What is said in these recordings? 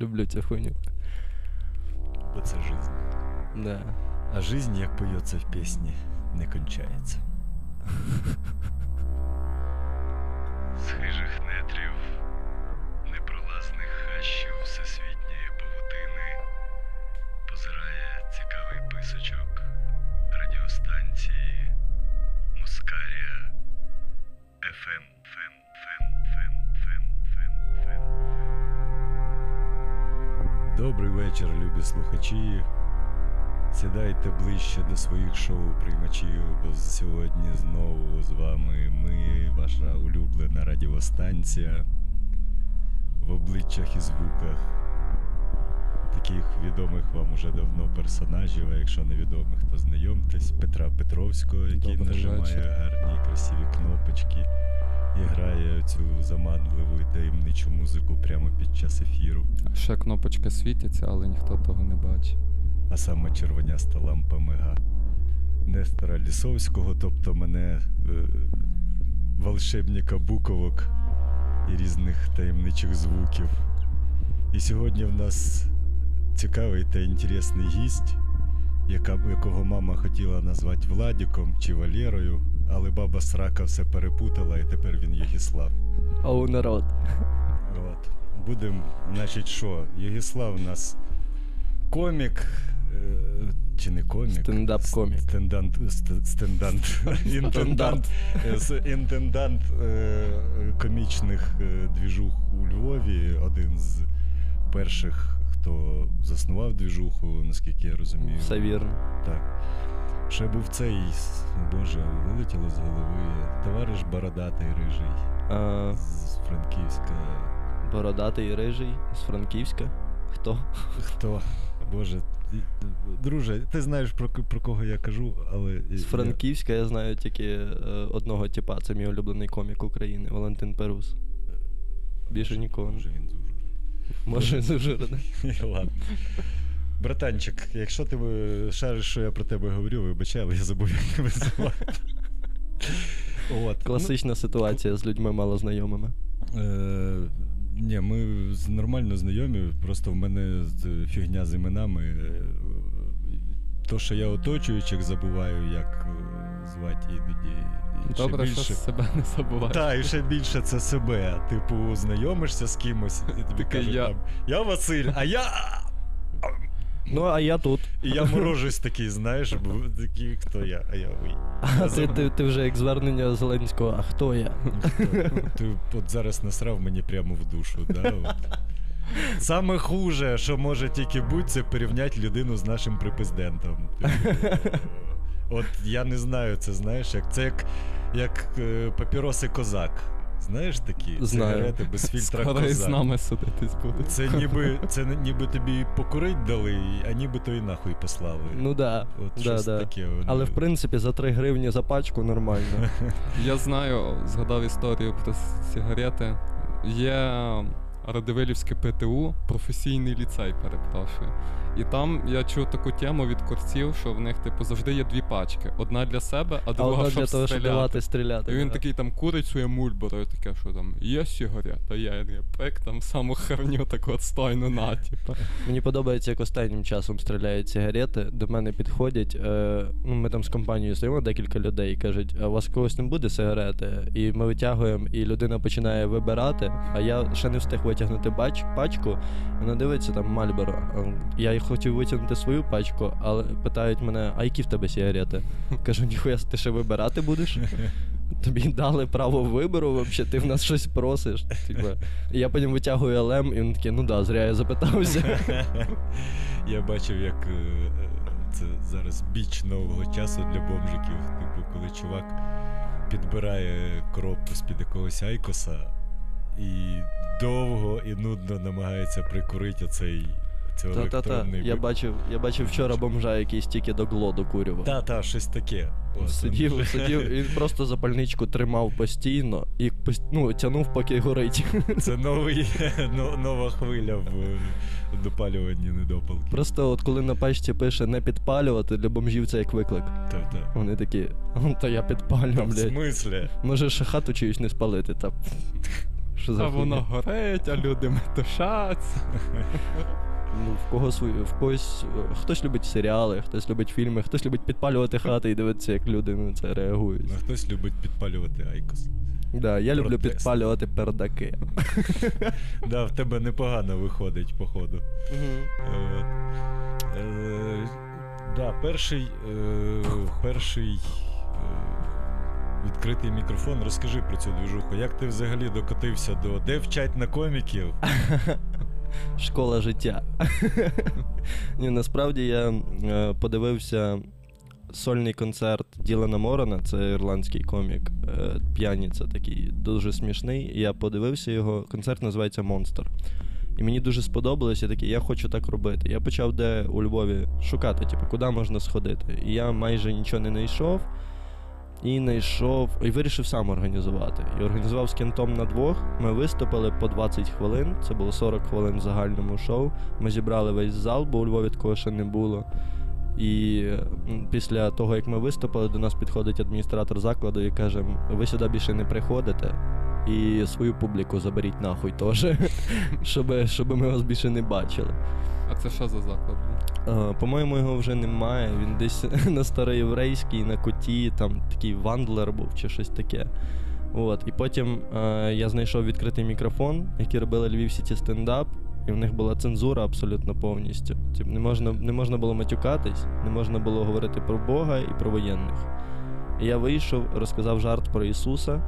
Люблю цю хуйню. Бо це жизнь. Да. А жизнь, як поється в пісні, не кончається. З хижих нетрів, любі слухачі. Сідайте ближче до своїх шоу-приймачів, бо сьогодні знову з вами ми, ваша улюблена радіостанція. В обличчях і звуках таких відомих вам уже давно персонажів, а якщо невідомих, то знайомтесь. Петра Петровського, який Добрий нажимає вечір. гарні красиві кнопочки і грає цю заманливу і таємничу музику прямо під час ефіру. Ще кнопочка світиться, але ніхто того не бачить. а саме червоняста лампа мига Нестора Лісовського, тобто мене е, волшебника буковок і різних таємничих звуків. І сьогодні в нас цікавий та інтересний гість, яка, якого мама хотіла назвати Владіком чи Валєрою, але баба Срака все перепутала, і тепер він Єгіслав. Оу, народ. От. Будем, значить, що? Єгіслав у нас комік. е, Чи не комік? Стендап-комік. Стендант. Стендант. Інтендант. е, Інтендант е, комічних двіжух у Львові. Один з перших, хто заснував двіжуху, наскільки я розумію. Все вірно. Так. Ще був цей, Боже, вилетіло з голови. Товариш бородатий рижий А, з Франківська. бородатий рижий з Франківська. Хто? Хто? Боже, друже, ти знаєш про, про кого я кажу, але. З Франківська я знаю тільки е, одного типа, це мій улюблений комік України, Валентин Перус. Більше нікого. Може він дуже. Може, дуже рада. Ладно. Братанчик, якщо ти е, шариш, що я про тебе говорю, вибачай, але я забув, як тебе звати. От. Класична ситуація з людьми малознайомими. Ну, е, ні, ми нормально знайомі, просто в мене фігня з іменами. Е, То, що я оточуючих забуваю, як е, звати іноді. і Добре, більше- що себе не забуваєш. Так, і ще більше це себе. Типу, знайомишся з кимось, і тобі кажуть я. там, я Василь, а я. Ну, а я тут. І я морожусь такий, знаєш, бо такий, хто я, а я ви. А ти, ти, ти вже як звернення Зеленського, а хто я? Ти от зараз насрав мені прямо в душу, да? От. Саме хуже, що може тільки бути, це порівняти людину з нашим препрездентом. Типу, От я не знаю, це знаєш, як це як, як е, папіроси козак. Знаєш такі Знаю. сигарети без фільтра Скоро і з нами судитись будуть. Це ніби, це ніби тобі покурить дали, а ніби то і нахуй послали. Ну да. От да, щось да. таке. Вони... Але в принципі за 3 гривні за пачку нормально. Я знаю, згадав історію про сигарети. Є Радивилівське ПТУ, професійний ліцей, перепрошую. І там я чув таку тему від курців, що в них, типу, завжди є дві пачки: одна для себе, а А друга, одна щоб для того, щоб давати стріляти. І він да. такий там курить своє мульборо, і таке, що там є сигарета, є, я пек там саму херню таку отстойну на, типу. Мені подобається, як останнім часом стріляють сигарети. До мене підходять. Е, ну, ми там з компанією стоїмо декілька людей і кажуть, а у вас когось не буде сигарети? І ми витягуємо, і людина починає вибирати. А я ще не встиг витягнути бач, пачку. Вона дивиться там Мальборо. Я й хотів витягнути свою пачку, але питають мене, а які в тебе сигарети? Кажу, ніхуя ти ще вибирати будеш? Тобі дали право вибору, взагалі, ти в нас щось просиш. Типа. Я потім витягую ЛМ, і він такий, ну да, зря я запитався. Я бачив, як е, е, це зараз біч нового часу для бомжиків. Типу, коли чувак підбирає коробку з-під якогось айкоса і довго і нудно намагається прикурити цей Та-та-та. Я бачив, я бачив вчора бомжа, який стільки до гло докурював. Та, та, щось таке. От, Сидів, він- сидів, він просто запальничку тримав постійно і ну, тянув, поки горить. Це новий, но- нова хвиля в допалюванні недопалки. Просто от коли на пачці пише не підпалювати, для бомжів це як виклик. Та-та. Вони такі, «Ну, та я підпалю, Та в смислі? Може ще хату чиюсь не спалити, та Що за А воно горить, а люди метушаться. Ну, в кого свої, в когось е, хтось любить серіали, хтось любить фільми, хтось любить підпалювати хати і дивитися, як люди на це реагують. Ну, хтось любить підпалювати айкос. Да, я люблю Протест. підпалювати пердаки. Да, в тебе непогано виходить, походу. От. Е, да, перший, е, перший е, відкритий мікрофон. Розкажи про цю движуху. Як ти взагалі докотився до де вчать на коміків? Школа життя. Ні, насправді я е, подивився сольний концерт Ділана Морона, це ірландський комік. Е, п'яніця такий, дуже смішний. Я подивився його. Концерт називається Монстр. І мені дуже сподобалось, я такий, я хочу так робити. Я почав де у Львові шукати, типу, куди можна сходити. І я майже нічого не знайшов. І знайшов, і вирішив сам організувати. І організував з кентом на двох. Ми виступили по 20 хвилин. Це було 40 хвилин в загальному шоу. Ми зібрали весь зал, бо у Львові такого ще не було. І після того, як ми виступили, до нас підходить адміністратор закладу і каже: ви сюди більше не приходите. І свою публіку заберіть нахуй теж, щоб, щоб ми вас більше не бачили. А це що за заклад? Е, По-моєму, його вже немає. Він десь на староєврейській, на коті, там такий вандлер був чи щось таке. От. І потім е, я знайшов відкритий мікрофон, який робили Львів Сіті стендап, і в них була цензура абсолютно повністю. Тіп, не, можна, не можна було матюкатись, не можна було говорити про Бога і про воєнних. І я вийшов, розказав жарт про Ісуса.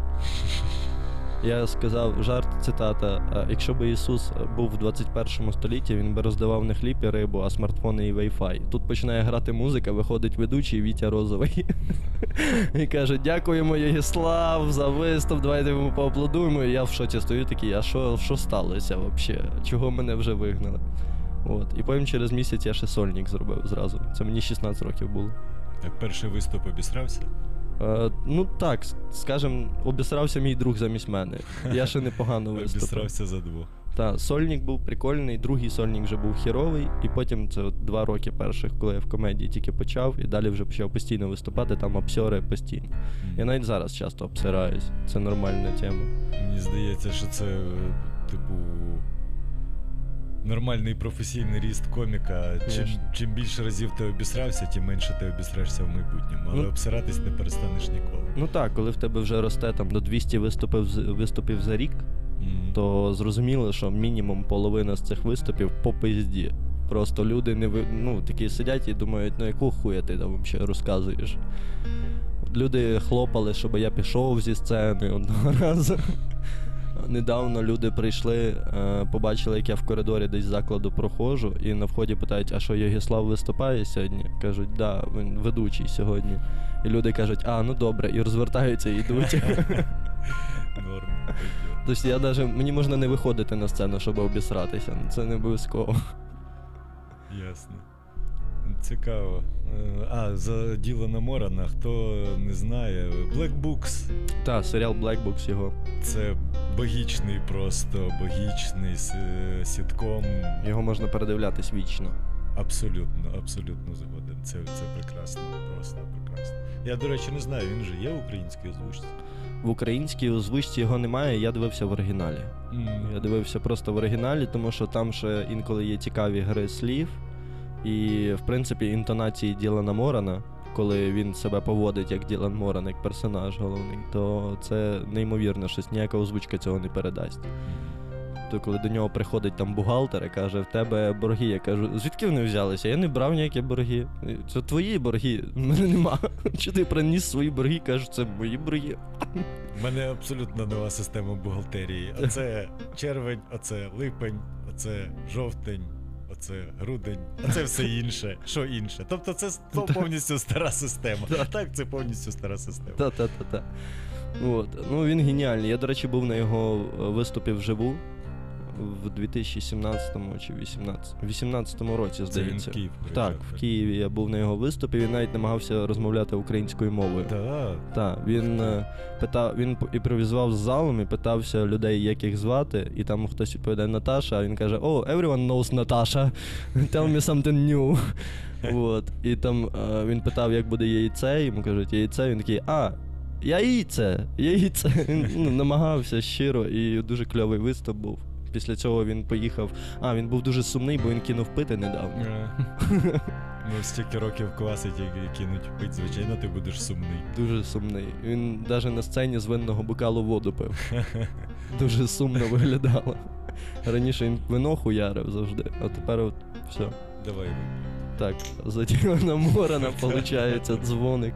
Я сказав жарт, цитата: якщо б Ісус був в 21 столітті, він би роздавав не хліб і рибу, а смартфони і Wi-Fi. Тут починає грати музика, виходить ведучий Вітя Розовий. І каже: Дякуємо, Єгіслав, за виступ, давайте йому поаплодуємо. І я в шоці стою такий, а що, що сталося взагалі? Чого мене вже вигнали? От. І потім через місяць я ще сольник зробив зразу. Це мені 16 років було. Так, перший виступ обісрався. Е, ну так, скажем, обісрався мій друг замість мене. Я ще непогано виступив. Обісрався за двох. Та, сольник був прикольний, другий сольник вже був хіровий, і потім це от два роки перших, коли я в комедії тільки почав, і далі вже почав постійно виступати, там обсьори постійно. Я навіть зараз часто обсираюсь, це нормальна тема. Мені здається, що це, е, типу, нормальний професійний ріст коміка. Чим, чим більше разів ти обісрався, тим менше ти обісрешся в майбутньому. Але Ну. обсиратись не перестанеш ніколи. Ну так, коли в тебе вже росте там до 200 виступів, виступів за рік, М. то зрозуміло, що мінімум половина з цих виступів по пизді. Просто люди не ви... ну, такі сидять і думають, ну яку хуя ти там взагалі розказуєш. Люди хлопали, щоб я пішов зі сцени одного разу. Недавно люди прийшли, е, побачили, як я в коридорі десь закладу проходжу, і на вході питають, а що Єгіслав виступає сьогодні? Кажуть, да, він ведучий сьогодні. І люди кажуть, а, ну добре, і розвертаються і йдуть. Норм. Тобто я даже, мені можна не виходити на сцену, щоб обісратися. Це не обов'язково. Ясно. Цікаво. Е, А, за Ділана Морана, хто не знає, Black Books Та, серіал Black Books його. це богічний, просто богічний сітком. Його можна передивлятись вічно. Абсолютно, абсолютно згоден. Це, це прекрасно, просто прекрасно. Я, до речі, не знаю, він же є в українській озвучці. В українській озвучці його немає, я дивився в оригіналі. Я дивився просто в оригіналі, тому що там ще інколи є цікаві гри слів. І, в принципі, інтонації Ділана Морана, коли він себе поводить як Ділан Моран, як персонаж головний, то це неймовірно, щось ніяка озвучка цього не передасть. То коли до нього приходить там бухгалтер і каже, в тебе борги, я кажу, звідки вони взялися? Я не брав ніякі борги. Це твої борги, в мене нема. Чи ти приніс свої борги, кажеш, це мої борги. У мене абсолютно нова система бухгалтерії. Оце червень, оце липень, оце жовтень, оце грудень, а це все інше. Що інше? Тобто це повністю стара система. А так це повністю стара система. Та-та-та-та. От. Ну, він геніальний. Я, до речі, був на його е, виступі вживу в 2017 чи 18, 18 році, Це він здається. Київ Так, в Києві я був на його виступі, він навіть намагався розмовляти українською мовою. Так. Так, він е, питав, він п- імпровізував з залом і питався людей, як їх звати, і там хтось відповідає Наташа, а він каже: О, everyone knows Наташа. Tell me something new. От. І там е, він питав, як буде яйце, йому кажуть, яйце, він такий, а. яйце, яйце. Він ну, намагався щиро і дуже кльовий виступ був. Після цього він поїхав. А, він був дуже сумний, бо він кинув пити недавно. Е. Ну, стільки років класить, як кинуть пить, звичайно, ти будеш сумний. Дуже сумний. Він навіть на сцені з винного бокалу воду пив. Дуже сумно виглядало. Раніше він вино хуярив завжди, а тепер от все. Давай. Так, заділена морона, виходить, дзвоник.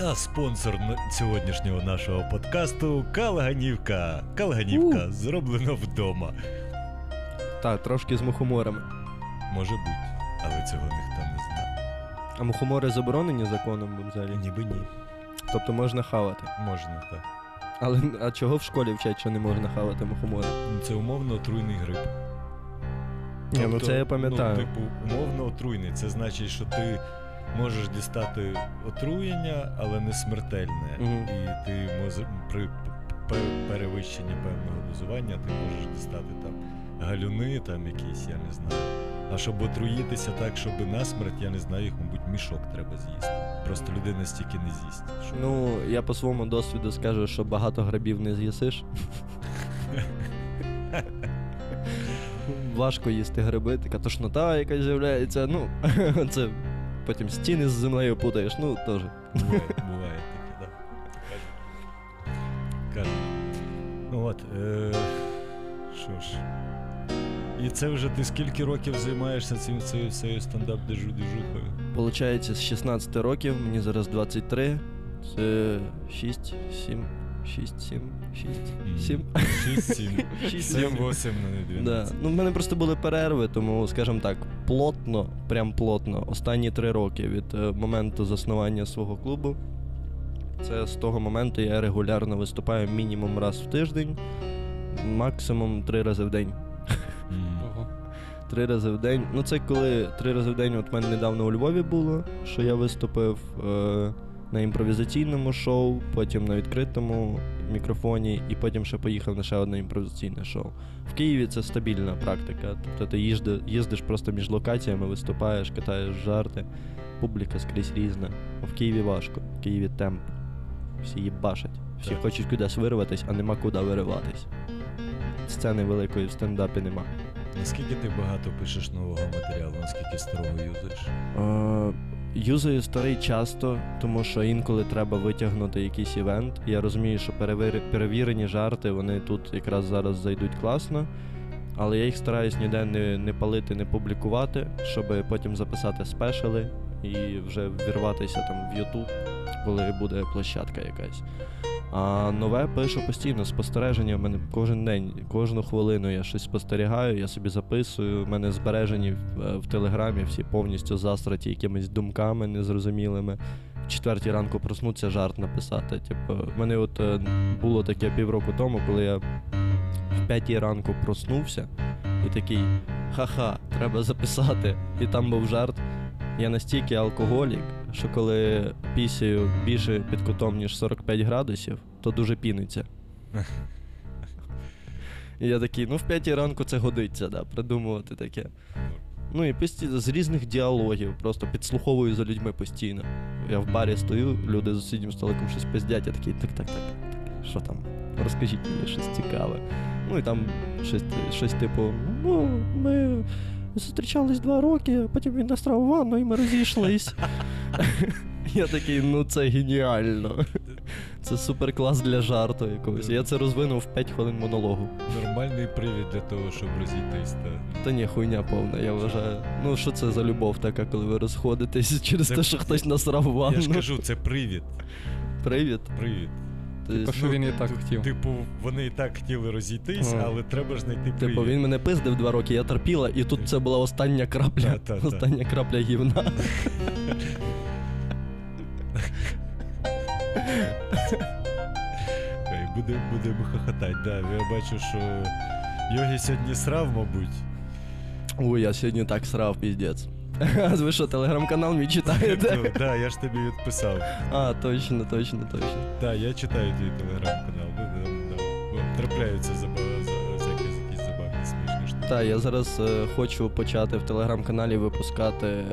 А спонсор сьогоднішнього нашого подкасту Калганівка. Калганівка зроблено вдома. Так, трошки з мухоморами. Може бути, але цього ніхто не знає. А мухомори заборонені законом взагалі? Ніби ні. Тобто можна хавати. Можна, так. Але а чого в школі вчать, що не можна хавати мухомори? Ну, Це умовно отруйний гриб. Ні, ну Тобто, це я пам'ятаю. Ну, типу, умовно отруйний. Це значить, що ти можеш дістати отруєння, але не смертельне. Мгм. І ти може, при перевищенні певного дозування ти можеш дістати там галюни, там якісь, я не знаю. А щоб отруїтися так, щоб насмерть, я не знаю, їх, мабуть, мішок треба з'їсти. Просто людина стільки не з'їсть. Що... Ну, я по своєму досвіду скажу, що багато грибів не з'їсиш. Важко їсти гриби, така тошнота якась з'являється. Ну, це потім стіни з землею путаєш, ну теж. Буває, буває таке, так. Ну от, е, що ж. І це вже ти скільки років займаєшся цим цією стендап дежу дежухою? Получається, з 16 років, мені зараз 23. Це 6, 7, 6, 7, 6, 7. 6-7. 6, 7-8 на Да. Ну, в мене просто були перерви, тому, скажімо так, плотно, прям плотно, останні три роки від е, моменту заснування свого клубу. Це з того моменту я регулярно виступаю мінімум раз в тиждень, максимум три рази в день. Три рази в день. Ну, це коли три рази в день, от мене недавно у Львові було, що я виступив е, на імпровізаційному шоу, потім на відкритому мікрофоні, і потім ще поїхав на ще одне імпровізаційне шоу. В Києві це стабільна практика. Тобто ти їжди, їздиш просто між локаціями, виступаєш, катаєш жарти, публіка скрізь різна. А в Києві важко, в Києві темп. Всі їбашать. Всі Так. хочуть кудись вирватися, а нема куди вириватись. Сцени великої в стендапі нема. Наскільки ти багато пишеш нового матеріалу, наскільки старого юзаєш? Юзаю старий часто, тому що інколи треба витягнути якийсь івент. Я розумію, що перевір- перевірені жарти вони тут якраз зараз зайдуть класно. Але я їх стараюсь ніде не, не палити, не публікувати, щоб потім записати спешали і вже вірватися там в YouTube, коли буде площадка якась. А нове пишу постійно, спостереження в мене кожен день, кожну хвилину я щось спостерігаю, я собі записую. У мене збережені в, е, в телеграмі всі повністю застраті якимись думками незрозумілими. В четвертій ранку проснуться жарт написати. Типу, мене от е, було таке півроку тому, коли я в п'ятій ранку проснувся і такий ха-ха, треба записати. І там був жарт. Я настільки алкоголік, що коли пісію більше під кутом, ніж 45 градусів, то дуже піниться. І я такий, ну в п'ятій ранку це годиться, да, придумувати таке. Ну і постійно з різних діалогів, просто підслуховую за людьми постійно. Я в барі стою, люди за сусіднім столиком щось пиздять, я такий, так, так, так, так, що там? Розкажіть мені щось цікаве. Ну і там щось, щось типу, ну, ми зустрічались два роки, а потім він настрав ванну і ми розійшлись. Я такий, ну це геніально. Це супер клас для жарту якогось. Я це розвинув в 5 хвилин монологу. Нормальний привід для того, щоб розійтись. Та. Та ні, хуйня повна, я вважаю. Ну що це за любов така, коли ви розходитесь через Це- те, що хтось насрав ванну? Я ж кажу, це привід. Привіт. Привід. Тобто, Типу, що він і так хотів. Tипу, вони і так хотіли розійтись, Ага. але треба ж знайти привід. Типу, він мене пиздив два роки, я терпіла, і тут це була остання крапля. Та-та-та. Остання крапля гівна. Ой, буде, хохотати, да. Я бачу, що Йогі сьогодні срав, мабуть. Ой, я сьогодні так срав, піздець. А ви що, телеграм-канал мій Ну, читаєте? да, я ж тобі відписав. А, точно, точно, точно. Да, я читаю твій телеграм-канал. Ну, Трапляються якісь, забавні смішні штуки. Так, я зараз е, хочу почати в телеграм-каналі випускати е,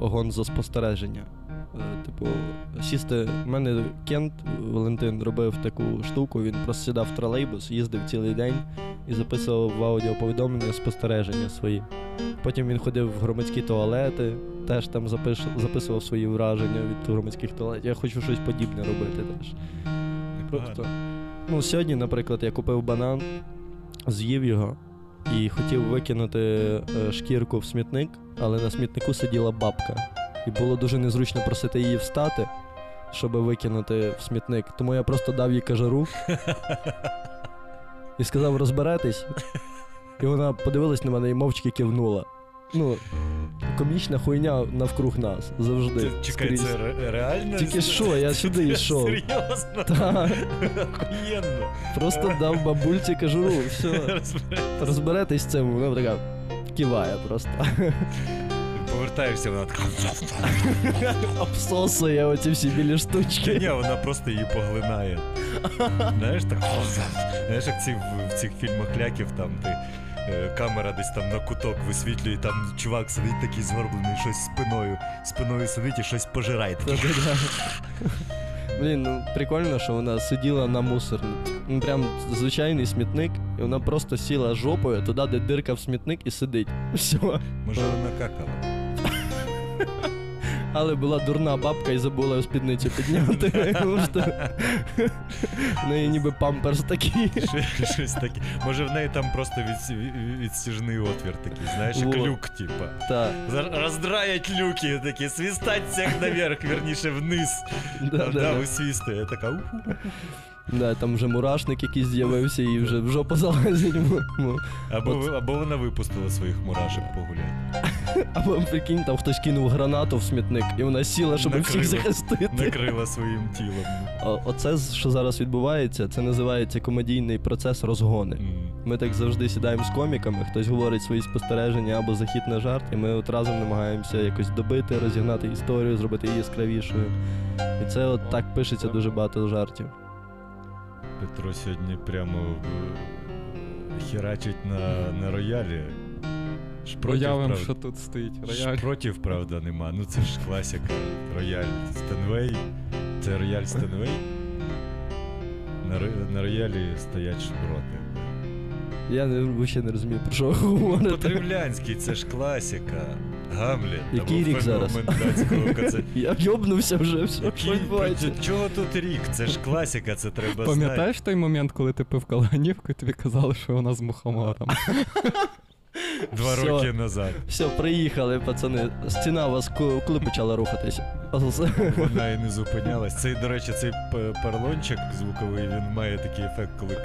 огон за спостереження. Е, типу, сісти. У мене Кент Валентин робив таку штуку, він просто сідав в тролейбус, їздив цілий день і записував в аудіоповідомлення спостереження свої. Потім він ходив в громадські туалети, теж там запиш, записував свої враження від громадських туалетів. Я хочу щось подібне робити теж. Просто. Ну, сьогодні, наприклад, я купив банан, з'їв його і хотів викинути е, шкірку в смітник, але на смітнику сиділа бабка. І було дуже незручно просити її встати, щоб викинути в смітник. Тому я просто дав їй кажару і сказав розберетесь. І вона подивилась на мене і мовчки кивнула. Ну, комічна хуйня навкруг нас завжди. Чекай, це реально? Тільки що, я сюди йшов. Серйозно? Та, Охуєнно. просто дав бабульці кажуру, все. Розберетесь з цим, вона така киває просто. Повертаєшся, вона така. Обсосує оці всі білі штучки. ні, вона просто її поглинає. Знаєш, так. Знаєш, як ці, в, цих фільмах ляків, там ти. е, Камера десь там на куток висвітлює, там чувак сидить такий згорблений, щось спиною, спиною сидить і щось пожирає. Блін, ну прикольно, що вона сиділа на мусорниці. Ну, прям звичайний смітник, і вона просто сіла жопою туди, де дирка в смітник, і сидить. Все. Може вона какала. Але була дурна бабка і забула спідницю підняти. В неї ніби памперс такий. Щось- таке. Може в неї там просто від, від- відстіжний отвір такий, знаєш, Во. клюк, типа. Роздраять люки такі, свистать всіх наверх, верніше вниз. да, висвістує, така. Да, там вже мурашник якийсь з'явився і вже в жопу залазить. Або, От. або вона випустила своїх мурашок погуляти. Або прикинь, там хтось кинув гранату в смітник, і вона сіла, щоб всіх захистити. Накрила своїм тілом. О- Оце, що зараз відбувається, це називається комедійний процес розгони. М. Ми так завжди сідаємо з коміками, хтось говорить свої спостереження або захід на жарт, і ми от разом намагаємося якось добити, розігнати історію, зробити її яскравішою. І це от так пишеться дуже багато жартів. Петро сьогодні прямо е, херачить на, на роялі. Шпротів, Проявим, прав- що тут стоїть рояль. Шпротів, правда, нема. Ну це ж класика. Рояль Steinway. Це рояль Steinway. На, на роялі стоять шпроти. Я не, взагалі не розумію, про що ви говорите. По-древлянськи, це ж класика. Гамлет. Який рік зараз? Я йобнувся вже, все, що відбувається. Чого тут рік? Це ж класика, це треба знати. Пам'ятаєш той момент, коли ти пив калганівку і тобі казали, що вона з мухомором? Два Все. роки назад. Все, приїхали, пацани. Стіна у вас коли почала рухатися? Вона і не зупинялась. Цей, до речі, цей парлончик звуковий, він має такий ефект, коли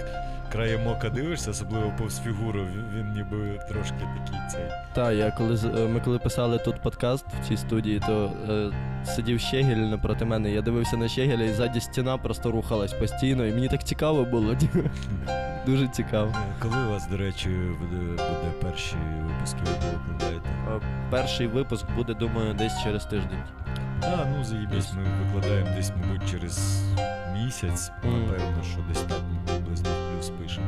краєм ока дивишся, особливо повз фігуру, він, він ніби трошки такий цей. Так, я коли е, ми коли писали тут подкаст в цій студії, то е, сидів Щегель напроти мене. Я дивився на Щегеля, і ззаді стіна просто рухалась постійно. І мені так цікаво було. Дуже цікаво. Е, Коли у вас, до речі, буде, буде перші випуски ви викладаєте? Е, Перший випуск буде, думаю, десь через тиждень. А, ну заїбись, ми викладаємо десь, мабуть, через місяць. Напевно, що десь так приблизно плюс.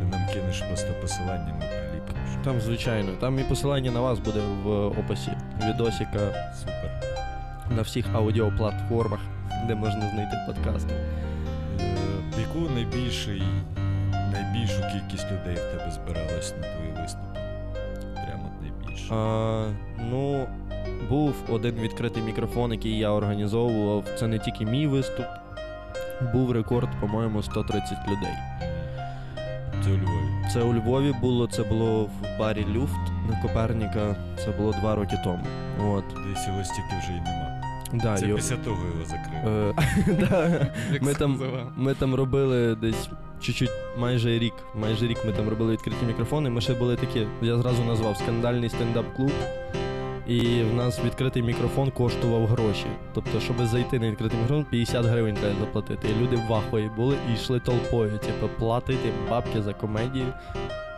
Ти нам кинеш просто посилання, ми приліпимо. Там, звичайно, там і посилання на вас буде в описі відосика Супер. на всіх аудіоплатформах, де можна знайти подкаст. Е, Яку найбільший, найбільшу кількість людей в тебе збиралось на твої виступи? Прямо найбільше. А, ну, був один відкритий мікрофон, який я організовував. Це не тільки мій виступ. Був рекорд, по-моєму, 130 людей. Це у Львові. Це у Львові було, це було в барі Люфт на Коперніка. Це було два роки тому. От. Десь його стільки вже й нема. Да, Це йо- після того його закрили. Е, да. Ми там, ми там робили десь чуть-чуть майже рік. Майже рік ми там робили відкриті мікрофони. Ми ще були такі, я зразу назвав скандальний стендап-клуб. І в нас відкритий мікрофон коштував гроші. Тобто, щоб зайти на відкритий мікрофон, 50 гривень треба заплатити. І люди в вахої були і йшли толпою. Типу, платити бабки за комедію.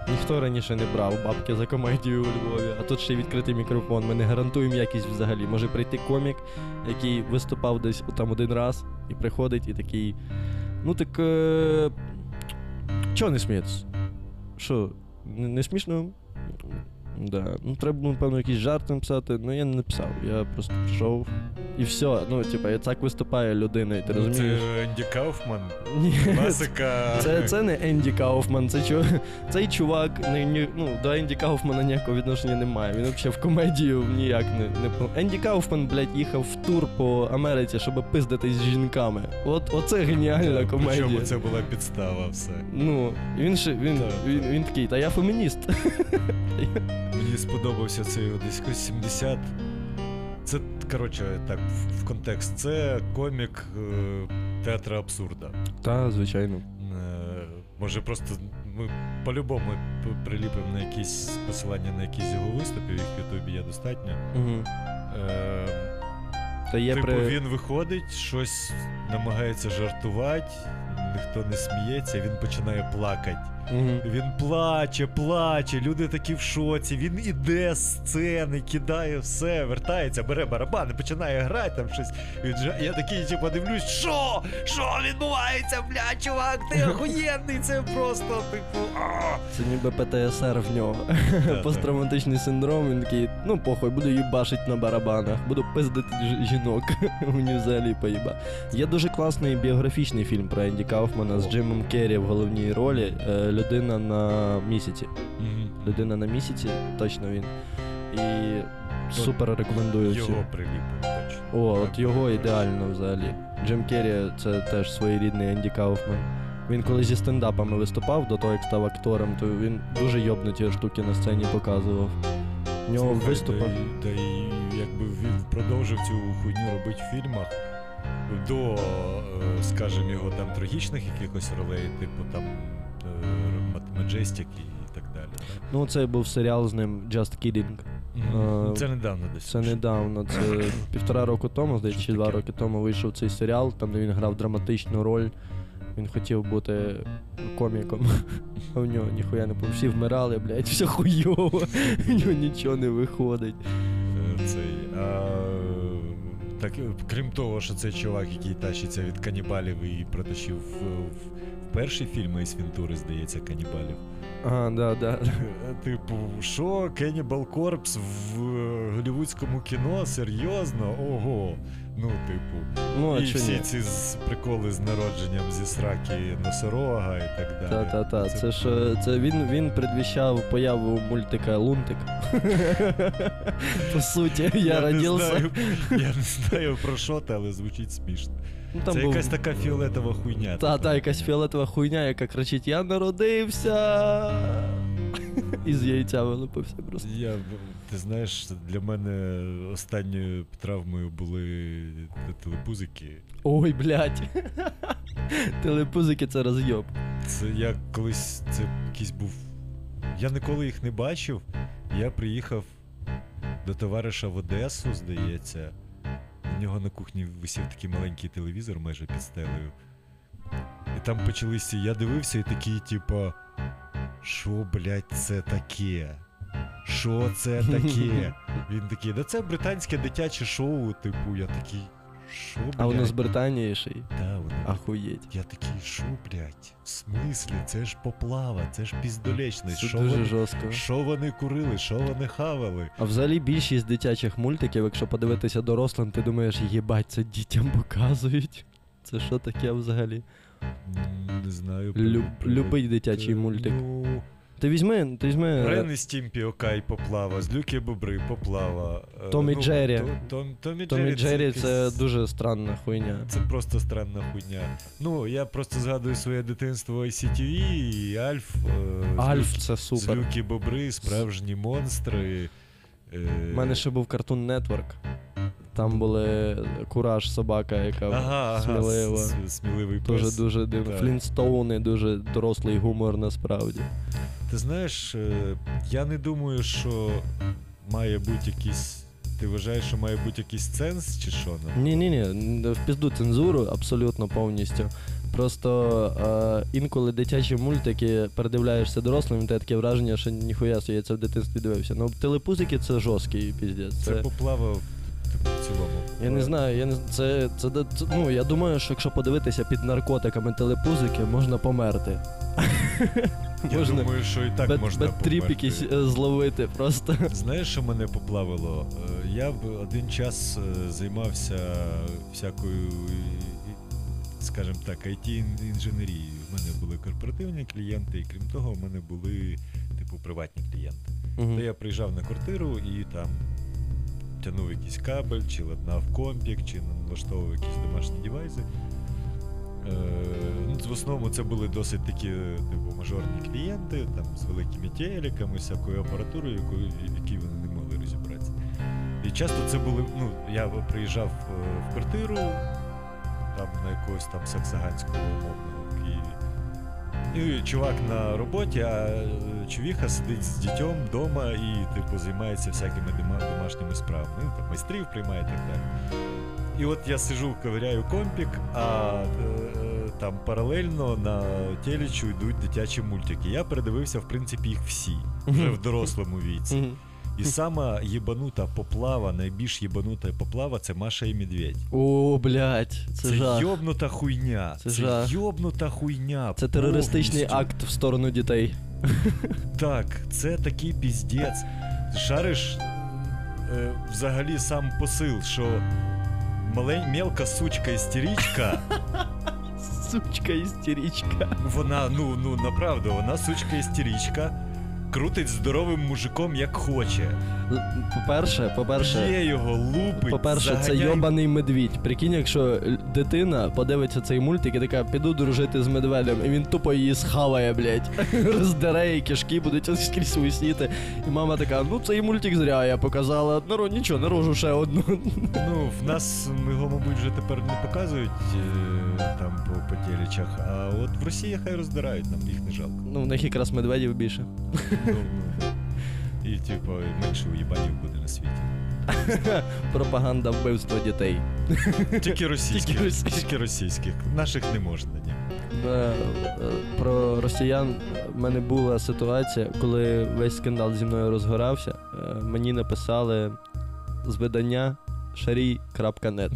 Ніхто раніше не брав бабки за комедію у Львові, а тут ще й відкритий мікрофон. Ми не гарантуємо якість взагалі. Може прийти комік, який виступав десь там один раз, і приходить і такий. Ну так. Е... Чого не смієтесь? Що, не смішно? Да. Ну, треба було, напевно, якісь жарти написати, ну я не написав. Я просто прийшов і все. Ну, типа, і так виступає людина, і ти Ну, розумієш. Це Енді Кауфман, Ні, класика. Це, це не Енді Кауфман, це чу... цей чувак не, ні, ну, до Енді Кауфмана ніякого відношення немає. Він взагалі в комедію ніяк не, не Енді Кауфман, блядь, їхав в тур по Америці, щоб пиздитись з жінками. От оце геніальна комедія. Причому це була підстава все. Ну, він ще він, він, так. він, такий, та я фемініст. Мені сподобався цей десь якось 70. Це, коротше, так, в, контекст. Це комік е, театру абсурда. Та, звичайно. Е, може, просто ми по-любому приліпимо на якісь посилання на якісь його виступи, їх в Ютубі є достатньо. Угу. Е, Та є типу, при... він виходить, щось намагається жартувати, ніхто не сміється, він починає плакати. Угу. Він плаче, плаче, люди такі в шоці. Він іде з сцени, кидає все, вертається, бере барабани, починає грати там щось. Я такий, типу, дивлюсь, що? Що відбувається, бля, чувак, ти охуєнний, це просто, типу. а Це ніби ПТСР в нього. Посттравматичний синдром, він такий, ну похуй, буду їбашить на барабанах, буду пиздити ж- жінок у Нью-Зелі поїба. Є дуже класний біографічний фільм про Енді Кауфмана з Джимом Керрі в головній ролі. е, Людина на місяці. Мгм. Людина на місяці, точно він. І супер рекомендую всім. Його приліпив, точно. О, Так, от його ідеально взагалі. Джим Керрі це теж своєрідний Енді Кауфман. Він коли зі стендапами виступав до того, як став актором, то він дуже йобнуті штуки на сцені показував. В нього виступи. Та, й- якби він продовжив цю хуйню робити в фільмах до, е, скажімо, його там трагічних якихось ролей, типу там Majestic і так далі. да? Ну, це був серіал з ним Just Kidding. Е, Це недавно десь. Це недавно, це півтора року тому, здається, чи два роки тому вийшов цей серіал, там де він грав драматичну роль. Він хотів бути коміком, а в нього ніхуя не було. Всі вмирали, блядь, все хуйово, в нього нічого не виходить. Е, Цей, а, так, е, крім того, що це чувак, який тащиться від канібалів і протащив в, в, в перший фільм Ейс Вентури, здається, канібалів. Ага, да, да. Типу, що Cannibal Corpse в е, голівудському кіно? Серйозно? Ого. Ну, типу. Ну, і всі ні? ці приколи з народженням зі сраки носорога і так далі. Та-та-та, це ж е, це він, він предвіщав появу мультика Лунтик. По суті, я знаю, я не знаю про що це, але звучить смішно. Ну, там це був- якась така фіолетова хуйня. Та, типу. та, якась фіолетова хуйня, яка кричить: Я народився! І з яйця вилупився просто. Я, ти знаєш, для мене останньою травмою були телепузики. Ой, блядь. Телепузики це розйоб. Це я колись це якийсь був. Я ніколи їх не бачив. Я приїхав до товариша в Одесу, здається. У нього на кухні висів такий маленький телевізор майже під стелею. І там почалися. Я дивився і такий, типа. Що, блядь, це таке? Що це таке? Він такий, да це британське дитяче шоу, типу, я такий. Що, блядь? А воно з Британії ще й. Да, воно Ахуєть. я такий, що, блядь, в смислі, це ж поплава, це ж піздолечність. Це Що дуже вони, жорстко. що вони курили, що вони хавали? А взагалі більшість дитячих мультиків, якщо подивитися дорослим, ти думаєш, їбать, це дітям показують. Це що таке взагалі? Не знаю. Люб, любий дитячий Е, мультик. Ну, Ти візьми, ти візьми. Рен і Стімпі Okay поплава, злюки бобри поплава. е, Том і ну, Джері. Том, Том і Джері, Джері це якийсь- дуже странна хуйня. Це просто странна хуйня. Ну, я просто згадую своє дитинство ICTV і Альф. е, Альф це супер. Злюки бобри, справжні монстри. е, У мене ще був Cartoon Network. Там були Кураж, собака, яка Ага, ага, смілива. с- сміливий Дуже дуже дивно. Флінстоуни, дуже дорослий гумор насправді. Ти знаєш, е, я не думаю, що має бути якийсь. Ти вважаєш, що має бути якийсь сенс чи що? Ну? Ні, ні, ні, в пізду цензуру абсолютно повністю. Просто е, інколи дитячі мультики передивляєшся дорослим, і тебе таке враження, що ніхуя я це в дитинстві дивився. Ну, телепузики це жорсткий піздець. Це Це, поплава в, типу, в цілому. я не знаю, я не це, це, це, ну я думаю, що якщо подивитися під наркотиками телепузики, можна померти. Я Можна думаю, що і так бет- можна померти. якийсь е, зловити просто. Знаєш, що мене поплавило? Е, Я б один час е, займався всякою, скажімо так, IT-інженерією. У мене були корпоративні клієнти, і крім того, у мене були типу приватні клієнти. Мгм. То я приїжджав на квартиру і там тягнув якийсь кабель, чи ладнав компік, чи налаштовував якісь домашні девайси. Е, ну, в основному це були досить такі типу, мажорні клієнти, там, з великими телеками, всякою апаратурою, в якій вони не могли розібратися. І часто це були. Ну, я приїжджав е, в квартиру, там на якогось там Саксаганського Києві. І чувак на роботі, а човіха чувіха сидить з дітьом вдома і, типу, займається всякими домашніми справами. Ну, там майстрів приймає і так далі. І от я сижу, ковиряю компік, а е, там паралельно на телечу йдуть дитячі мультики. Я передивився, в принципі, їх всі вже в дорослому віці. І сама єбанута поплава, найбільш єбанута поплава це Маша і Медведь. О, блядь, це, Це, жах. йобнута хуйня. Це Це, жах. йобнута хуйня. Це терористичний повністю. акт в сторону дітей. Так, це такий піздець. Шариш е, взагалі сам посил, що малень, мелка сучка істеричка, Сучка істеричка. вона, ну, ну, направду, вона сучка істеричка, крутить здоровим мужиком як хоче. По-перше, по-перше, Є його лупить. по-перше, це йобаний медвідь. Прикинь, якщо дитина подивиться цей мультик і така, піду дружити з медведем, і він тупо її схаває, блядь. Роздере, і кишки будуть скрізь висіти. І мама така, ну цей мультик зря я показала. Народ, нічого, нарожу ще одну. Ну, в нас його, мабуть, вже тепер не показують е, там по, по телечах, а от в Росії хай роздирають, нам їх не жалко. Ну, в них якраз медведів більше. Ну, ну. І, типу, менше уїбанів буде на світі. Пропаганда вбивства дітей. Тільки російських. Тільки російських. Наших не можна, ні. Е, Про росіян в мене була ситуація, коли весь скандал зі мною розгорався. е, Мені написали з видання шарій.нет.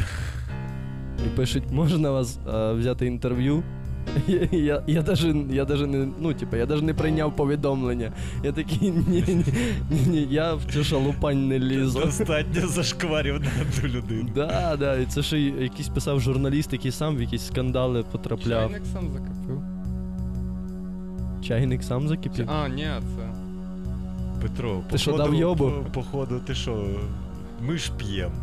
І пишуть, можна вас е, взяти інтерв'ю? Я, я, я, даже, я даже не ну, типу, я даже не прийняв повідомлення. Я такий, ні, ні, ні, ні, я в цю шалупань не лізу. Достатньо зашкварів на одну людину. Да, да, і це ще й якийсь писав журналіст, який сам в якісь скандали потрапляв. Чайник сам закипив. Чайник сам закипів. А, ні, це. Петро, Ти що, дав йобу? по- Походу, ти що, ми ж п'ємо.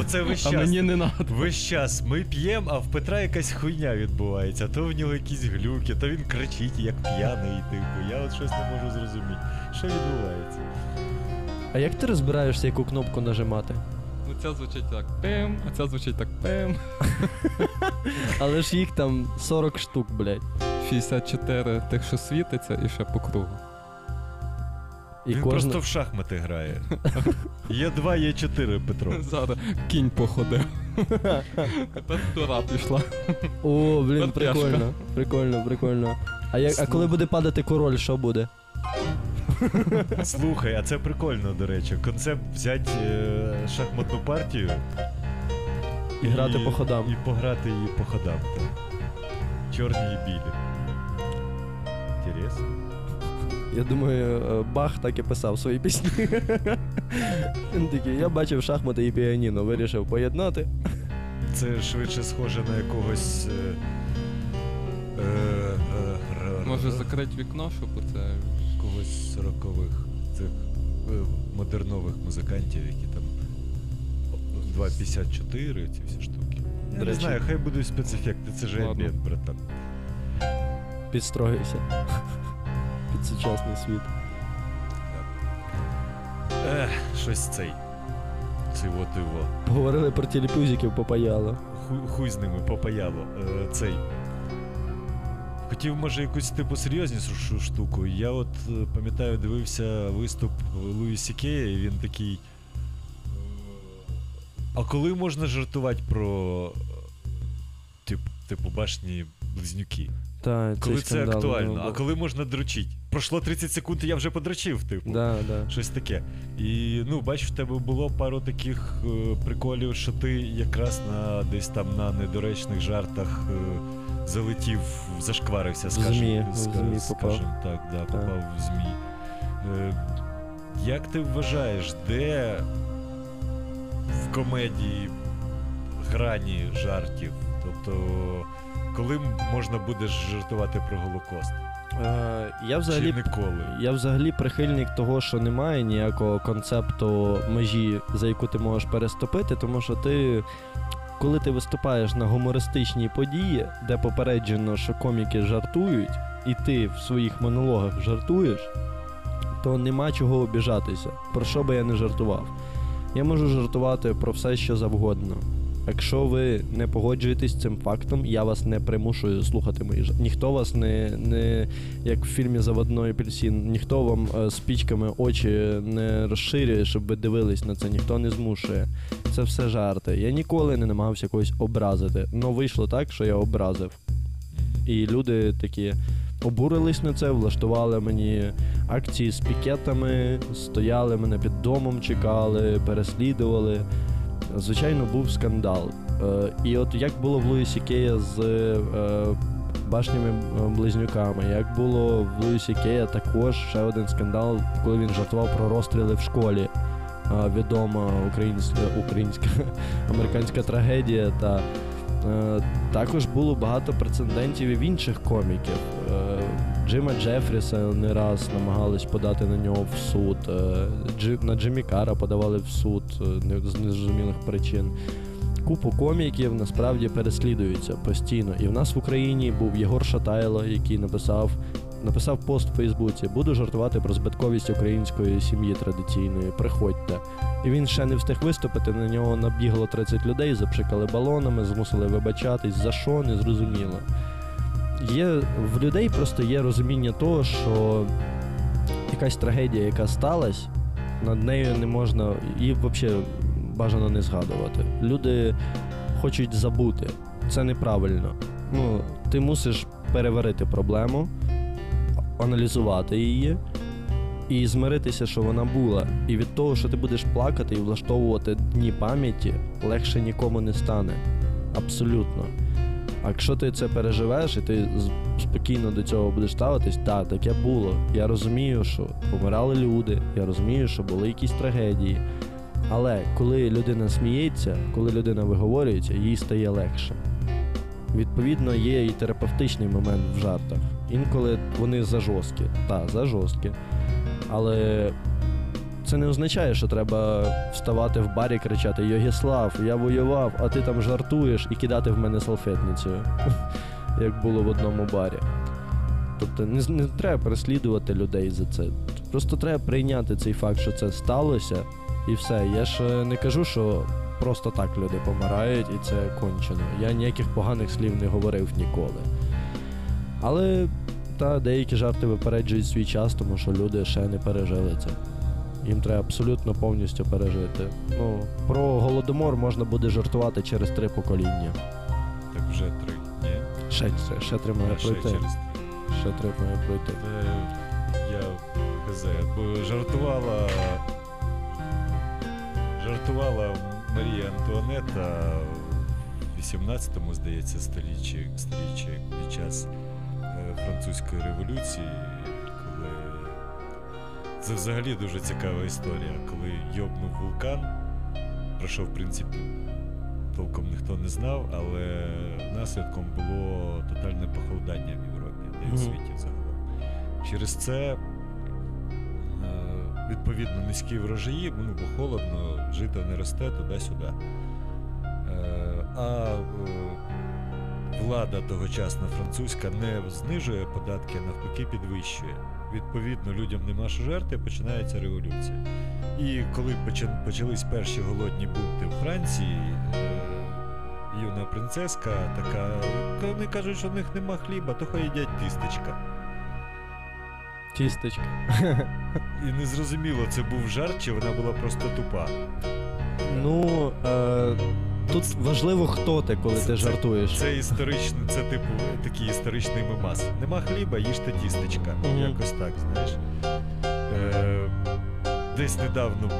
Оце весь А мені не надо. Весь час ми п'ємо, а в Петра якась хуйня відбувається. То в нього якісь глюки, то він кричить, як п'яний, типу. Я от щось не можу зрозуміти. Що відбувається? А як ти розбираєшся, яку кнопку нажимати? Ну ця звучить так пим, а ця звучить так пим. Але ж їх там 40 штук, блядь. 64 тих, що світиться, і ще по кругу. І він кожна... просто в шахмати грає. Є два, є чотири, Петро. Зараз кінь походив. Та тура пішла. О, блін, прикольно. Прикольно, прикольно. А, як, а коли буде падати король, що буде? Слухай, а це прикольно, до речі. Концепт взяти е, шахматну партію І грати по ходам. І пограти її по ходам. Так. Чорні і білі. Інтересно. Я думаю, е, Бах так і писав свої пісні. Він такий, я бачив шахмати і піаніно, вирішив поєднати. Це швидше схоже на якогось. Е, е, е, Може закрити вікно, щоб це. когось сорокових цих е, модернових музикантів, які там 2.54, ці всі штуки. Я До не речі. знаю, хай будуть спецефекти, це ж Ладно. ambient, братан. Підстроївся. Під сучасний світ. Ех, щось цей. Цей от його. Поговорили про телепузиків, попаяло. Хуй, хуй з ними попаяло. Е, цей. Хотів, може, якусь типу серйознішу штуку. Я от е, пам'ятаю, дивився виступ Луї Сікея, і він такий. А коли можна жартувати про тип, типу башні близнюки? Та, Коли це скандал, актуально, а коли можна дрочить? Пройшло 30 секунд, і я вже подрочив, типу. Да, да. Щось таке. І ну, бачиш, в тебе було пару таких е, приколів, що ти якраз на десь там на недоречних жартах е, залетів, зашкварився, В скажем, ЗМІ, ска- ЗМІ попав. скажем так, да, попав в ЗМІ. Е, Як ти вважаєш, де в комедії грані жартів? Тобто, коли можна буде жартувати про Голокост? Е, я взагалі Чи ніколи? Я взагалі прихильник того, що немає ніякого концепту межі, за яку ти можеш переступити, тому що ти, коли ти виступаєш на гумористичній події, де попереджено, що коміки жартують, і ти в своїх монологах жартуєш, то нема чого обіжатися. Про що би я не жартував. Я можу жартувати про все, що завгодно. Якщо ви не погоджуєтесь з цим фактом, я вас не примушую слухати мої жарти. Ніхто вас не, не як в фільмі Заводной апельсин, ніхто вам е, спічками очі не розширює, щоб ви дивились на це, ніхто не змушує. Це все жарти. Я ніколи не намагався когось образити. Ну вийшло так, що я образив. І люди такі обурились на це, влаштували мені акції з пікетами, стояли мене під домом, чекали, переслідували. Звичайно, був скандал. Е, і от як було в Луїсі Кея з е, башнями е, близнюками, як було в Луїсі Кея також ще один скандал, коли він жартував про розстріли в школі. Відома українська, українська американська трагедія. Та також було багато прецедентів і в інших коміків. Джима Джефріса не раз намагались подати на нього в суд. е, Джи, на Джиммі Кара подавали в суд е, з незрозумілих причин. Купу коміків насправді переслідуються постійно. І в нас в Україні був Єгор Шатайло, який написав, написав пост в Фейсбуці: Буду жартувати про збитковість української сім'ї традиційної. Приходьте. І він ще не встиг виступити. На нього набігло 30 людей, запшикали балонами, змусили вибачатись. За що не зрозуміло. Є в людей просто є розуміння того, що якась трагедія, яка сталася, над нею не можна її взагалі бажано не згадувати. Люди хочуть забути. Це неправильно. Ну, ти мусиш переварити проблему, аналізувати її і змиритися, що вона була. І від того, що ти будеш плакати і влаштовувати дні пам'яті, легше нікому не стане. Абсолютно. А якщо ти це переживеш і ти спокійно до цього будеш ставитись, так, таке було. Я розумію, що помирали люди, я розумію, що були якісь трагедії. Але коли людина сміється, коли людина виговорюється, їй стає легше. Відповідно, є і терапевтичний момент в жартах. Інколи вони зажорсткі, та, зажорсткі. Але це не означає, що треба вставати в барі і кричати Йогіслав, я воював, а ти там жартуєш і кидати в мене салфетницею, як було в одному барі. Тобто не, не треба переслідувати людей за це. Просто треба прийняти цей факт, що це сталося, і все. Я ж е, не кажу, що просто так люди помирають і це кончено. Я ніяких поганих слів не говорив ніколи. Але та деякі жарти випереджують свій час, тому що люди ще не пережили це. Їм треба абсолютно повністю пережити. Ну, про голодомор можна буде жартувати через три покоління. Так вже три, ні? Ще, ще, ще три має А ще пройти. через три. Ще три має пройти. Е, Я хз, бо жартувала. Жартувала Марія Антуанетта в 18-му, здається, столітті, столітті під час е, французької революції, це взагалі дуже цікава історія, коли йобнув вулкан, про що, в принципі, толком ніхто не знав, але наслідком було тотальне похолодання в Європі, та й в світі загалом. Через це, е, відповідно, низькі врожаї, ну, бо холодно, жито не росте туди-сюди. Е, А е, влада тогочасна французька не знижує податки, а навпаки підвищує. Відповідно, людям нема що жерти, починається революція. І коли почались перші голодні бунти в Франції, е, юна принцеска така, вони кажуть, що в них нема хліба, то хай їдять тістечка. Тістечка. І не зрозуміло, це був жарт, чи вона була просто тупа. Ну, е, тут важливо, хто ти, коли Це- ти жартуєш. Це історичний, це типу такий історичний мемас. Нема хліба, їжте тістечка. Мгм. Якось так, знаєш. Е, десь недавно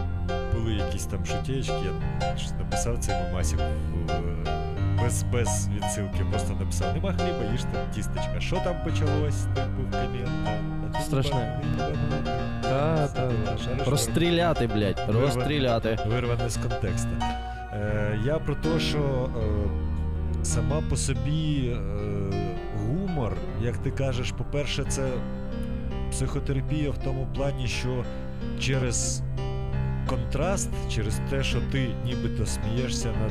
були якісь там шутєчки, я щось написав цей мемасик в, без, без відсилки, просто написав: нема хліба, їжте тістечка. Що там почалось? Типу в комент. Страшне. Та, та, Шариш, Розстріляти, блядь, розстріляти. вирване з контексту. Е, я про те, що е, сама по собі е, гумор, як ти кажеш, по-перше, це психотерапія в тому плані, що через контраст, через те, що ти нібито смієшся над.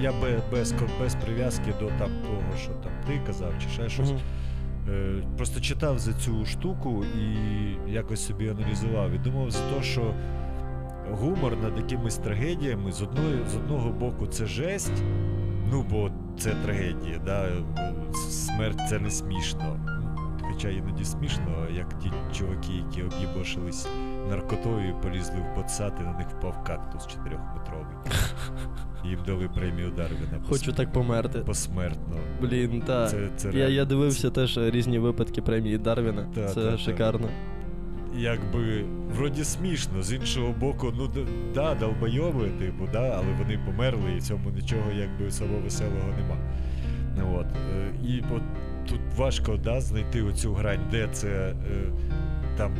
Я бе- без, без прив'язки до там того, що там ти казав, чи ще щось. Е, просто читав за цю штуку і якось собі аналізував. І думав за те, що гумор над якимись трагедіями з одної, з одного боку це жесть, ну бо це трагедія, да? смерть це не смішно. Хоча іноді смішно, як ті чуваки, які об'єбошились наркотою і полізли в ботсад, і на них впав кактус чотирьохметровий. Їм дали премію Дарвіна Хочу так померти. посмертно. Блін, так. Це, це Я, я дивився теж різні випадки премії Дарвіна. Та, Це та, та. Якби вроді смішно, з іншого боку, ну да, долбойови, типу, да, але вони померли, і в цьому нічого якби особо веселого нема. От. е, І от тут важко да, знайти оцю грань, де це е, там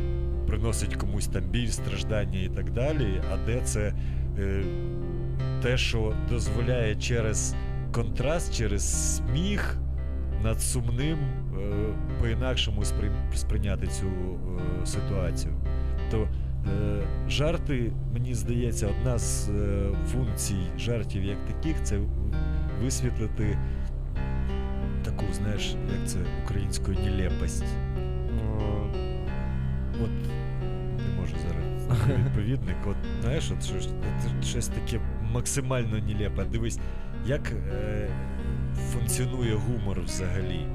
приносить комусь там біль, страждання і так далі, а де це е, те, що дозволяє через контраст, через сміх над сумним по-інакшому сприй- сприйняти цю е, ситуацію. То е, жарти, мені здається, одна з е, функцій жартів як таких це висвітлити таку, знаєш, як це українською нелепость. От не можу зараз відповідник. От знаєш, от щось, щось таке максимально нелепе. Дивись, як е, функціонує гумор взагалі.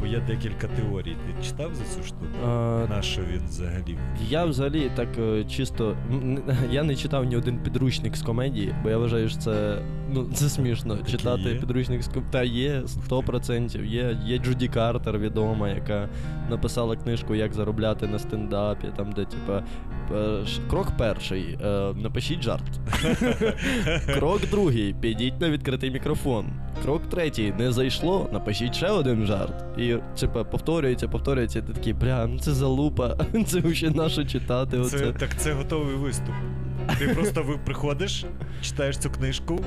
Бо є декілька теорій. Ти читав за цю штуку? А, На що він взагалі? Я взагалі так е, чисто. Я не читав ні один підручник з комедії, бо я вважаю, що це ну це смішно. Такі читати є? підручник з ком- Та є 100%. Є, є Джуді Картер відома, яка написала книжку Як заробляти на стендапі, там, де типа. е, Крок перший. е, Напишіть жарт. Крок другий. Підіть на відкритий мікрофон. Крок третій. Не зайшло, напишіть ще один жарт. І типа повторюється, повторюється, і ти такий, бля, ну це залупа. Це взагалі наше читати. Це, так це готовий виступ. Ти просто ви приходиш, читаєш цю книжку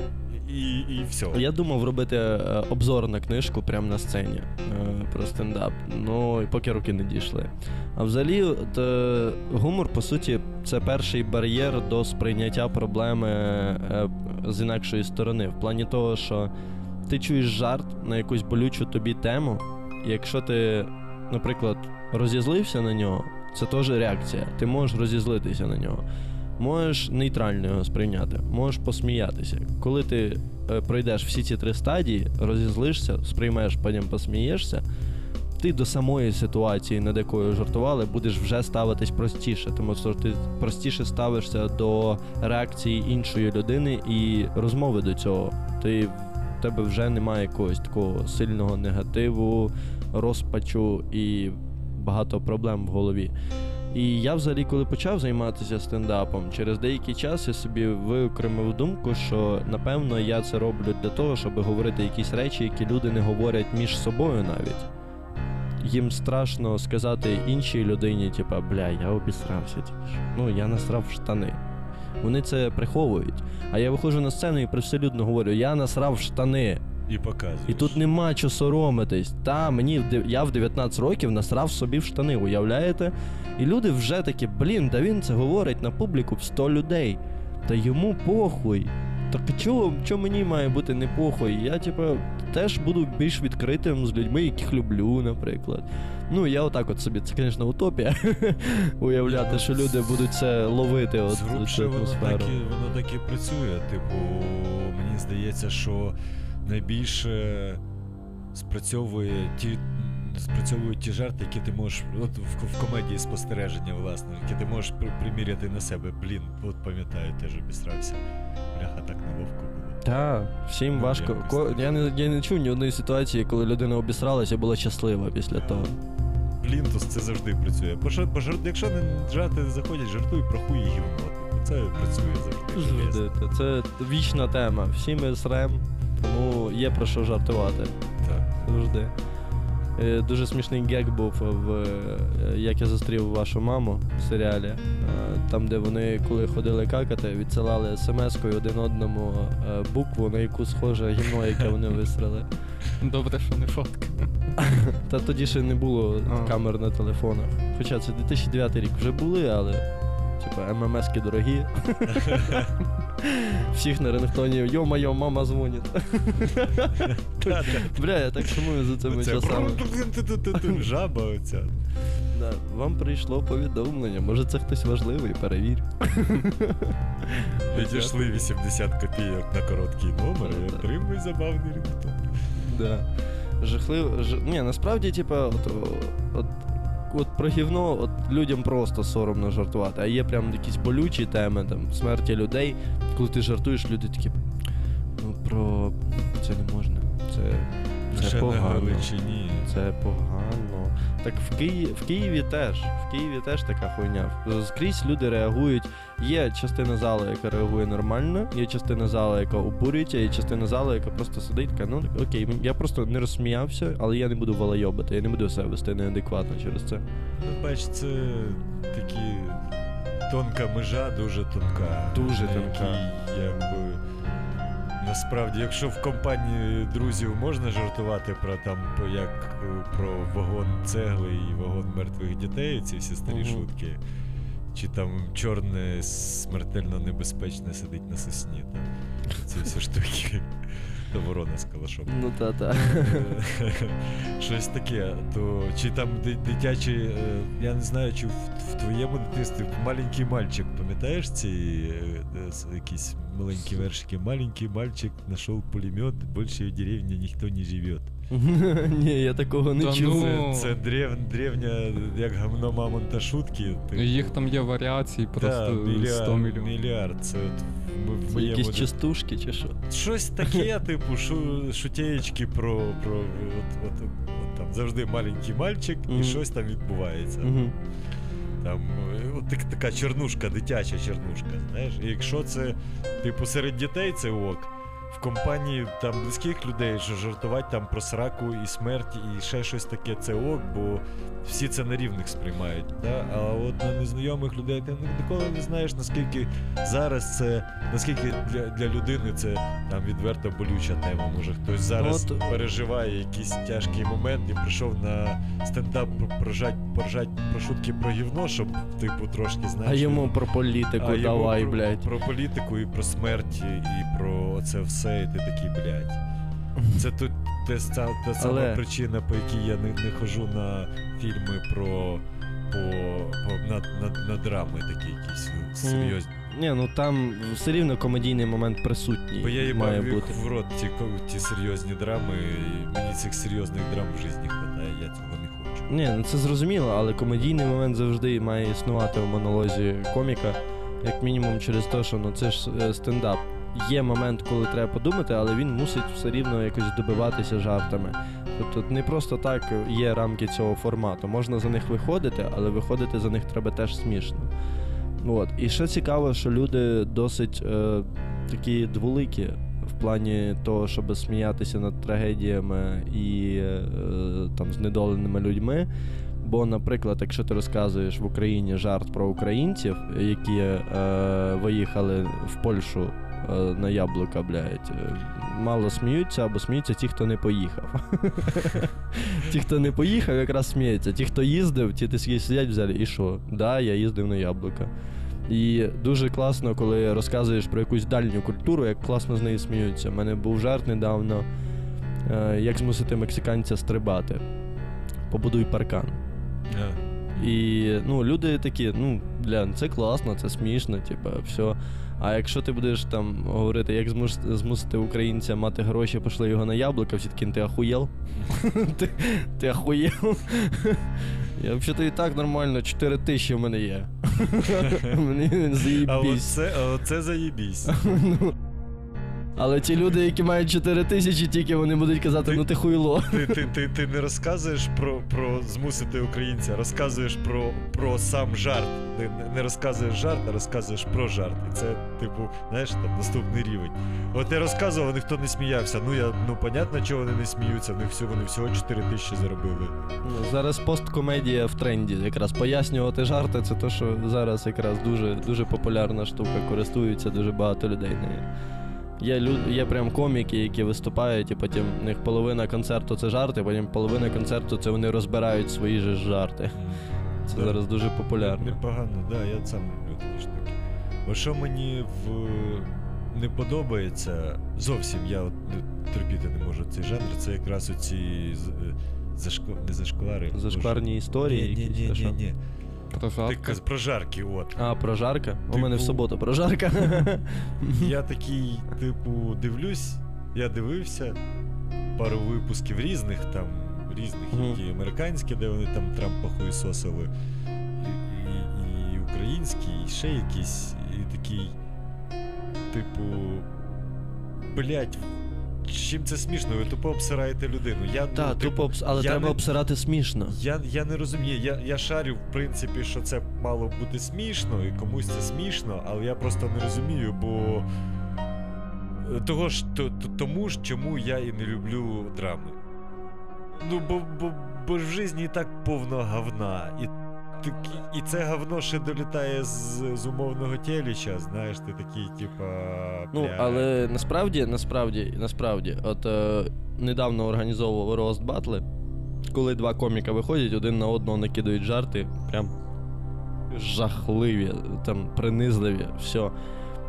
і, і все. Я думав робити е, обзор на книжку прямо на сцені е, про стендап. Ну і поки руки не дійшли. А взагалі, от, е, гумор, по суті, це перший бар'єр до сприйняття проблеми з інакшої сторони. В плані того, що ти чуєш жарт на якусь болючу тобі тему, і якщо ти, наприклад, розізлився на нього, це теж реакція. Ти можеш розізлитися на нього. Можеш нейтрально його сприйняти, можеш посміятися. Коли ти е, пройдеш всі ці три стадії, розізлишся, сприймеш, потім посмієшся, ти до самої ситуації, над якою жартували, будеш вже ставитись простіше, тому що ти простіше ставишся до реакції іншої людини і розмови до цього. Ти в тебе вже немає якогось такого сильного негативу, розпачу і багато проблем в голові. І я взагалі, коли почав займатися стендапом, через деякий час я собі виокремив думку, що напевно я це роблю для того, щоб говорити якісь речі, які люди не говорять між собою навіть. Їм страшно сказати іншій людині, типа, бля, я обісрався тільки що. Ну, я насрав штани. Вони це приховують. А я виходжу на сцену і привселюдно говорю: я насрав штани. І показуєш. І тут нема чого соромитись. Та мені я в 19 років насрав собі в штани, уявляєте? І люди вже такі, блін, да він це говорить на публіку в 100 людей. Та йому похуй. Так чого, чого мені має бути не похуй? Я, типу, теж буду більш відкритим з людьми, яких люблю, наприклад. Ну, я отак от собі, це, звісно, утопія. Уявляти, що люди будуть це ловити, от Згрубше цю воно атмосферу. так, і, воно так і працює. Типу, мені здається, що найбільше спрацьовує ті. Спрацьовують ті жарти, які ти можеш. От в, в комедії спостереження, власне, які ти можеш при- приміряти на себе. Блін, от пам'ятаю, теж обісрався. Бляха, так неловко було. Так, всім Ну, важко. Ко- Я не, я не чув ні одної ситуації, коли людина обісралася і була щаслива після того. Плінтус це завжди працює. Бо ж, бо якщо не жарти не заходять, жартуй про хуї гівно. Це працює завжди. Завжди. Це вічна тема. Всі ми срем. Тому є про що жартувати Так. завжди. Е, Дуже смішний гек був в е, як я зустрів вашу маму в серіалі. Е, Там, де вони, коли ходили какати, відсилали смс-кою один одному букву, на яку схоже гімно, яке вони висрали. Добре, що не фотка. Та тоді ще не було камер на телефонах. Хоча це 2009 рік вже були, але типа ММСки дорогі. Всіх на рингтоні йо-майо, мама дзвонить. Бля, я так сумую за цими часами. Жаба оця. Да, вам прийшло повідомлення. Може це хтось важливий, перевір. Відійшли 80 копійок на короткий номер і отримуй забавний рингтон. Да. Жахливо. Ж... Ні, насправді, типа, от, от, от про гівно от людям просто соромно жартувати. А є прям якісь болючі теми, там, смерті людей. Коли ти жартуєш, люди такі. Ну, про це не можна. Це, це Ще погано. Галичині. Це погано. Так в Києві, в Києві теж. В Києві теж така хуйня. Скрізь люди реагують. Є частина залу, яка реагує нормально, є частина залу, яка обурюється, є частина залу, яка просто сидить, така, ну окей, я просто не розсміявся, але я не буду валайобити, я не буду себе вести неадекватно через це. Ну, бач, це такі тонка межа, дуже тонка. Дуже на тонка. якій, якби, насправді, якщо в компанії друзів можна жартувати про там як про вагон цегли і вагон мертвих дітей, ці всі старі Мгм. шутки. Чи там чорне смертельно небезпечне сидить на сосні. Там. Ці всі штуки. То ворона з калашом. Ну та-та. Щось таке, то чи там дитячі, е, я не знаю, чи в, твоєму дитинстві маленький мальчик, пам'ятаєш ці е, е, якісь маленькі вершики? Маленький мальчик знайшов пулемет, більше в деревні ніхто не живе. Ні, я такого не Та чув. ну. Це, древ, древня, як гамно мамонта шутки. Їх там є варіацій Да, просто 100 мільярд, мільйонів. мільярд. Це от в, в Це моєму якісь частушки чи що? Щось таке, типу, шу, шутєєчки про, про от, от, от, там завжди маленький мальчик, Мгм. і щось там відбувається. Там е, от так, така чернушка, дитяча чернушка. Знаєш, і якщо це, типу, серед дітей це ок. В компанії там близьких людей що жартувати там про сраку і смерть, і ще щось таке, це ок, бо всі це на рівних сприймають. Да? А от на незнайомих людей ти ніколи не знаєш, наскільки зараз це, наскільки для, для людини це там відверто болюча тема. Може хтось зараз Ну, от- переживає якийсь тяжкий момент і прийшов на стендап прожать, поржать про шутки про гівно, щоб типу трошки знаєш. А йому про політику а йому давай, про, блядь. про політику і про смерть, і про це все, і ти такий, блядь. Це тут те, ста- та сама Але- причина, по якій я не, не хожу на фільми про по, по на, на, на драми такі якісь ну, серйозні. Ні, ну там все рівно комедійний момент присутній. Бо я їбав їх бути. в рот ті, ті серйозні драми, і мені цих серйозних драм в житті вистачає, я цього не хочу. Ні, ну це зрозуміло, але комедійний момент завжди має існувати в монолозі коміка, як мінімум через те, що ну це ж е, стендап. Є момент, коли треба подумати, але він мусить все рівно якось добиватися жартами. Тобто не просто так є рамки цього формату. Можна за них виходити, але виходити за них треба теж смішно. От. І ще цікаво, що люди досить е, такі дволикі в плані того, щоб сміятися над трагедіями і е, там знедоленими людьми. Бо, наприклад, якщо ти розказуєш в Україні жарт про українців, які е, виїхали в Польщу на яблука, блядь, е, мало сміються або сміються ті, хто не поїхав. Ті, хто не поїхав, якраз сміються. Ті, хто їздив, ті сидять в залі, і що? Да, я їздив на яблука. І дуже класно, коли розказуєш про якусь дальню культуру, як класно з неї сміються. У мене був жарт недавно, е, як змусити мексиканця стрибати. Побудуй паркан. І ну, люди такі, ну, бля, це класно, це смішно, типа, все. А якщо ти будеш там говорити, як змус- змусити українця мати гроші, пошли його на яблука, всі такі, ти ахуєл? ти, ти ахуєл? Я взагалі і так нормально, 4 тисячі в мене є. Мені А заїбісь. а оце заєбісь. Але ті люди, які мають 4 тисячі, тільки вони будуть казати, Ти- ну ти хуйло. Ти, ти, ти, ти не розказуєш про, про змусити українця, розказуєш про, про сам жарт. Не, не- розказуєш жарт, а розказуєш про жарт. І це, типу, знаєш, там наступний рівень. От я розказував, ніхто не сміявся. Ну я ну понятно, чого вони не сміються. В них всього вони всього 4 тисячі заробили. Ну, Зараз посткомедія в тренді. Якраз пояснювати жарти, це те, що зараз якраз дуже, дуже популярна штука, користуються дуже багато людей нею. Є, лю... є прям коміки, які виступають, і потім в них половина концерту це жарти, потім половина концерту це вони розбирають свої ж жарти. Це Да. зараз дуже популярно. Непогано, да, я сам люблю такі штуки. Бо що мені в... не подобається зовсім, я от терпіти не можу цей жанр, це якраз оці е, зашко... не зашквари. Зашкварні історії. Ні, ні, ні, ні, ні. Про Ти каз- от. А, прожарка? У Типу- мене в суботу прожарка. Я такий, типу, дивлюсь, я дивився пару випусків різних там, різних, які американські, де вони там Трампа хуїсосили, і, і, і українські, і ще якісь, і такий, типу, блять, чим це смішно? Ви тупо обсираєте людину. Я, ну, Так, типу, тупо, обс- але я треба не- обсирати смішно. Я, я не розумію, я, я шарю, в принципі, що це мало бути смішно, і комусь це смішно, але я просто не розумію, бо е, того ж, то, то- тому ж, чому я і не люблю драми. Ну, бо, бо, бо в житті і так повно говна. І, і це говно ще долітає з, з умовного теліча, знаєш, ти такий, типа. Ну, але насправді, насправді, насправді, от е, недавно організовував рост батли, коли два коміка виходять, один на одного накидають жарти, прям жахливі, там принизливі, все.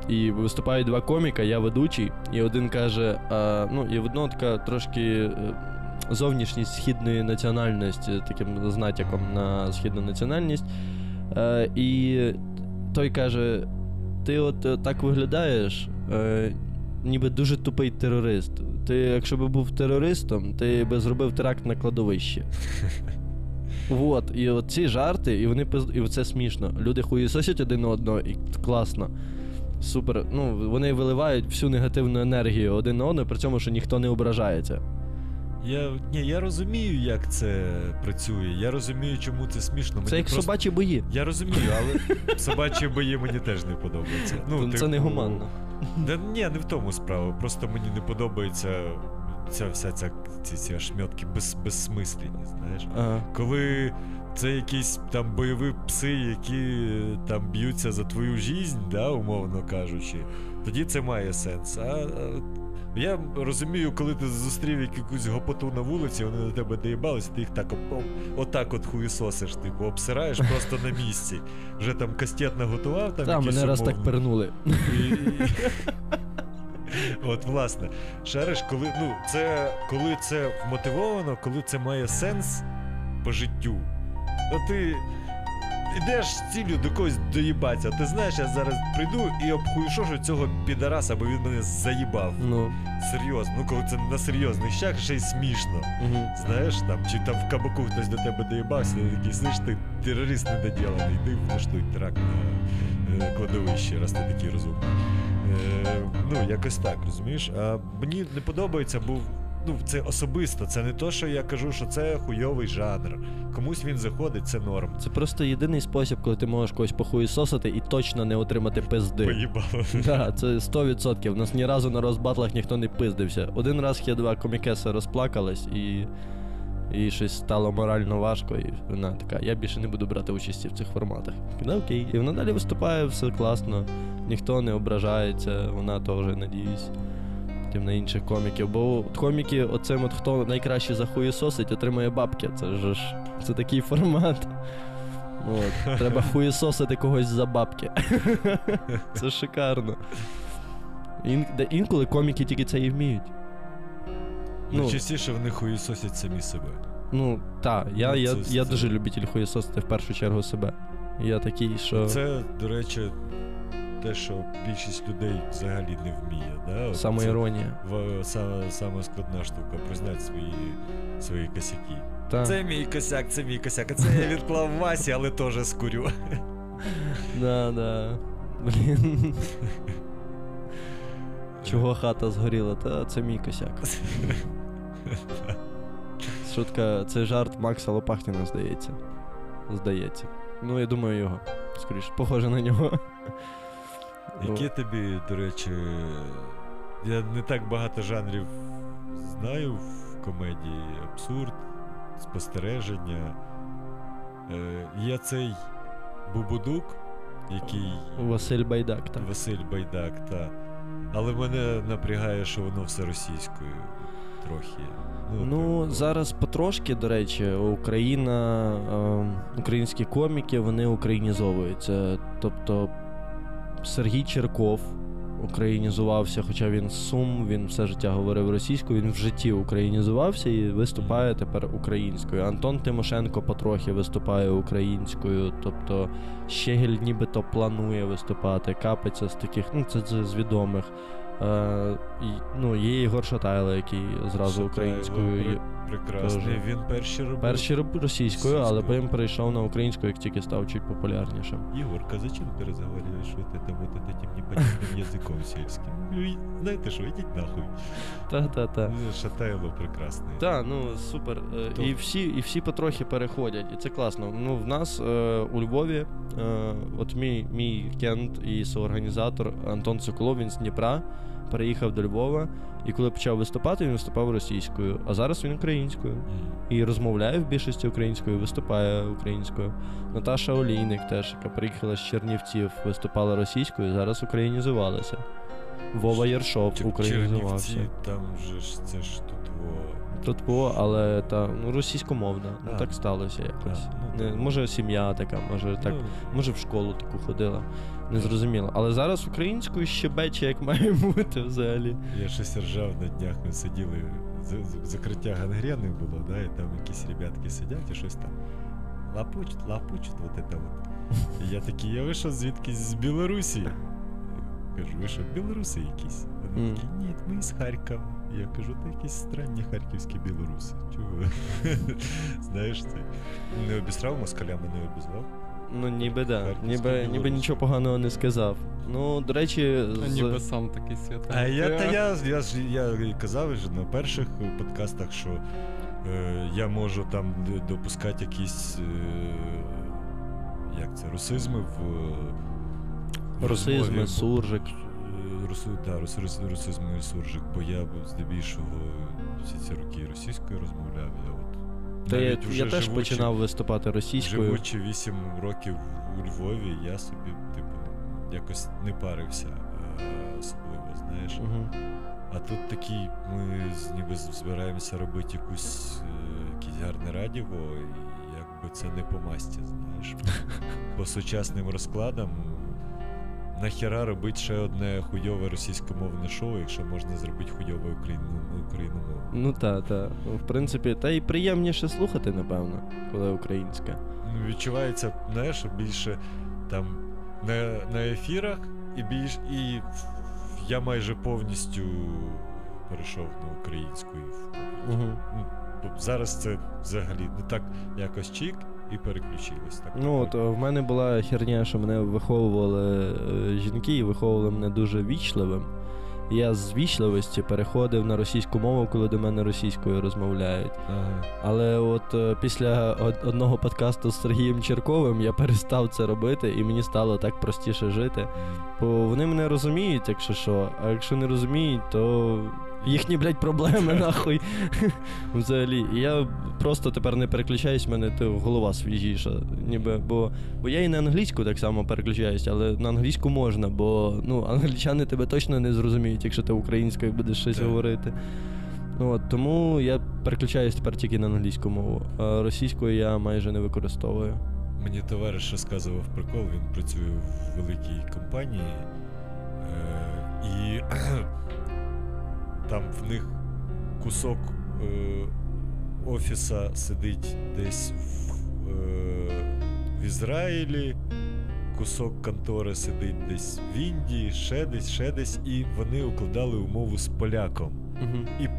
І виступають два коміка, я ведучий, і один каже: а, ну, і в одного така трошки е, зовнішність східної національності, таким з натяком на східну національність. Е, і той каже: ти от е, так виглядаєш, е, ніби дуже тупий терорист. Ти, якщо б був терористом, ти би зробив теракт на кладовищі. Вот, і от ці жарти, і вони і це смішно. Люди хуїсосять один одного, і класно. Супер. Ну, вони виливають всю негативну енергію один на одного, при цьому, що ніхто не ображається. Я, ні, я розумію, як це працює. Я розумію, чому це смішно. Це як просто... собачі бої. Я розумію, але собачі бої мені теж не подобаються. Ну, це типу, не гуманно. Да, ні, не в тому справа. Просто мені не подобається ця вся ця ці, ці шмьотки без, безсмислені, знаєш. Ага. Коли це якісь там бойові пси, які там б'ються за твою жизнь, да, умовно кажучи, тоді це має сенс. А я розумію, коли ти зустрів якусь гопоту на вулиці, вони до тебе доїбалися, ти їх так о- отак от хуїсосиш, типу, обсираєш просто на місці. Вже там кастет наготував, там Та, якийсь мене раз так пернули. і- От, власне, шариш, коли ну, це коли це мотивовано, коли це має сенс по життю. От ти йдеш з ціллю до когось доїбатися. Ти знаєш, я зараз прийду і обхуєшошу цього підараса, бо він мене заїбав. Ну. Серйозно, ну коли це на серйозних щах, ще й смішно. Угу. Знаєш, там, чи там в кабаку хтось до тебе доїбався, такий, слиш, ти терорист недоділений, йди влаштуй теракт на е, кладовищі, раз ти такий розумний. Е, ну, якось так, розумієш? А мені не подобається, бо ну, це особисто, це не то, що я кажу, що це хуйовий жанр. Комусь він заходить, це норм. Це просто єдиний спосіб, коли ти можеш когось похуїсосити і точно не отримати пизди. Поїбало. Так, це 100%. У нас ні разу на розбатлах ніхто не пиздився. Один раз є два комікеси розплакались і. І щось стало морально важко, і вона така, я більше не буду брати участі в цих форматах. Да, окей. І вона далі виступає, все класно, ніхто не ображається, вона теж, надіюсь, потім на інших коміків. Бо коміки, оцим от хто найкраще захуєсосить, отримує бабки. Це ж це такий формат. От. Треба хуєсосити когось за бабки. Це шикарно. Ін, де інколи коміки тільки це і вміють. Ну, Найчастіше вони хуїсосять самі себе. ну так, я, Ну, я, це- я це- дуже любитель хуєсосити в першу чергу себе. Я такий, що Це, до речі, те, що більшість людей взагалі не вміє. Да? От це- самоіронія. Саме, саме складна штука признати свої, свої косяки. Та, Це мій косяк, це мій косяк. А це я відклав Васі, але теж скурю. да, да. Блін. Чого хата згоріла? Та це мій косяк. Шутка, це жарт Макса Лопахніна, здається. Здається. Ну, я думаю, його. Скоріше, похоже на нього. Ну, Які тобі, до речі, я не так багато жанрів знаю в комедії. Абсурд, спостереження. Е, є цей Бубудук, який Василь Байдак, так. Василь Байдак, та. Але мене напрягає, що воно все російською трохи. Ну, типу, зараз потрошки, до речі, Україна, е, українські коміки, вони українізовуються. Тобто Сергій Черков українізувався, хоча він Сум, він все життя говорив російською, він в житті українізувався і виступає тепер українською. Антон Тимошенко потрохи виступає українською, тобто Щегель нібито планує виступати. капиться з таких, ну це з з відомих. Е, ну, є Ігор Шатайло, який зразу Шатайло українською. при- є- Прекрасний. теж. Він перший робив. Перший роб- російською, але Російською. потім перейшов на українську, як тільки став чуть популярнішим. Егорка, зачем ты разговариваешь вот это вот этим непонятным языком сельским? Ну, и знаете что, идите нахуй. Та-та-та. Ну, Шатайло прекрасний. Так, ну супер. Е, То- І всі, і всі потрохи переходять, і це класно. Ну, в нас е, у Львові, е, от мій, мій кент і соорганізатор Антон Соколов, він з Дніпра, переїхав до Львова. І коли почав виступати, він виступав російською, а зараз він українською. І розмовляє в більшості українською, виступає українською. Наташа Олійник теж, яка приїхала з Чернівців, виступала російською, зараз українізувалася. Вова Єршов українізувався. Чернівці, там же ж це ж тут. Було, але та ну російськомовна. Ну так сталося якось. Ну, Не, може, сім'я така, може так, Ну, може в школу таку ходила. Незрозуміло. Але зараз українською щебече, як має бути взагалі. Я щось ржав на днях, ми сиділи, закриття гангрени було, да, і там якісь ребятки сидять і щось там лапочуть, лапочуть, вот это вот. І я такий, я вийшов звідкись з Білорусі. Кажу, ви що, білоруси якісь? Вони такі, ні, ми з Харкова. Я кажу, та якісь странні харківські білоруси. Чого? Знаєш це? Не обісрав москалями, не обізвав. Ну, ніби да. Ніби, ніби нічого поганого не сказав. Ну, до речі, з... ніби сам такий святий. А я, та я, я, ж- я казав вже на перших подкастах, що е, я можу там допускати якісь е, як це, русизми в. в Русизми, розмові, суржик. Е, Руси, да, рус, рус, русизми і суржик, бо я б здебільшого всі ці роки російською розмовляв. Я от Та я, навіть я теж живучи- починав виступати російською. Живучи 8 років у Львові, я собі, типу, якось не парився е, особливо, знаєш. Угу. А тут такі, ми з- ніби з- збираємося робити якусь, е, якесь гарне радіо, і якби це не по масті, знаєш. По сучасним розкладам. Нахіра робити ще одне хуйове російськомовне шоу, якщо можна зробити хуйове україну, україномовне. Ну та, та. Ну, В принципі, та й приємніше слухати, напевно, коли українська. Ну, відчувається, знаєш, більше там на, на ефірах, і більш і я майже повністю перейшов на українську. Угу. Зараз це взагалі не так якось чік і переключилось. Так Ну, от е, в мене була херня, що мене виховували е, жінки і виховували мене дуже вічливим. Я з вічливості переходив на російську мову, коли до мене російською розмовляють. Ага. Але от е, після одного подкасту з Сергієм Черковим я перестав це робити, і мені стало так простіше жити. Бо вони мене розуміють, якщо що, а якщо не розуміють, то їхні, блядь, проблеми нахуй. Взагалі. І я просто тепер не переключаюсь, в мене то голова свіжіша. Ніби, бо, бо я і на англійську так само переключаюсь, але на англійську можна, бо ну, англічани тебе точно не зрозуміють, якщо ти українською будеш щось Так. говорити. Ну, от, тому я переключаюсь тепер тільки на англійську мову, а російською я майже не використовую. Мені товариш розказував прикол, він працює в великій компанії, е, і там в них кусок е, офіса сидить десь в, е, в Ізраїлі, кусок контори сидить десь в Індії, ще десь, ще десь, і вони укладали умову з поляком. Угу. І е,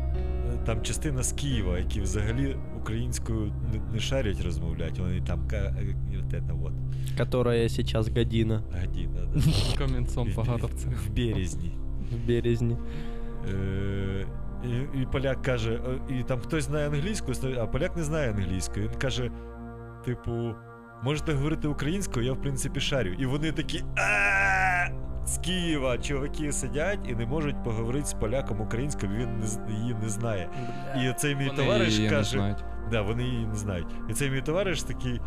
там частина з Києва, які взагалі українською не, не шарять розмовляти, вони там ка, е, вот, Которая сейчас година. година, да. Камінцом В- погадався. В березні. в березні. Е, і, і поляк каже, е, і там хтось знає англійську, а поляк не знає англійської. Він каже, типу, можете говорити українською, я в принципі шарю. І вони такі. З Києва чуваки сидять і не можуть поговорити з поляком українською, він не, її не знає. І цей мій Вони товариш її не каже, знають. Да, вони її не знають. І цей мій товариш такий.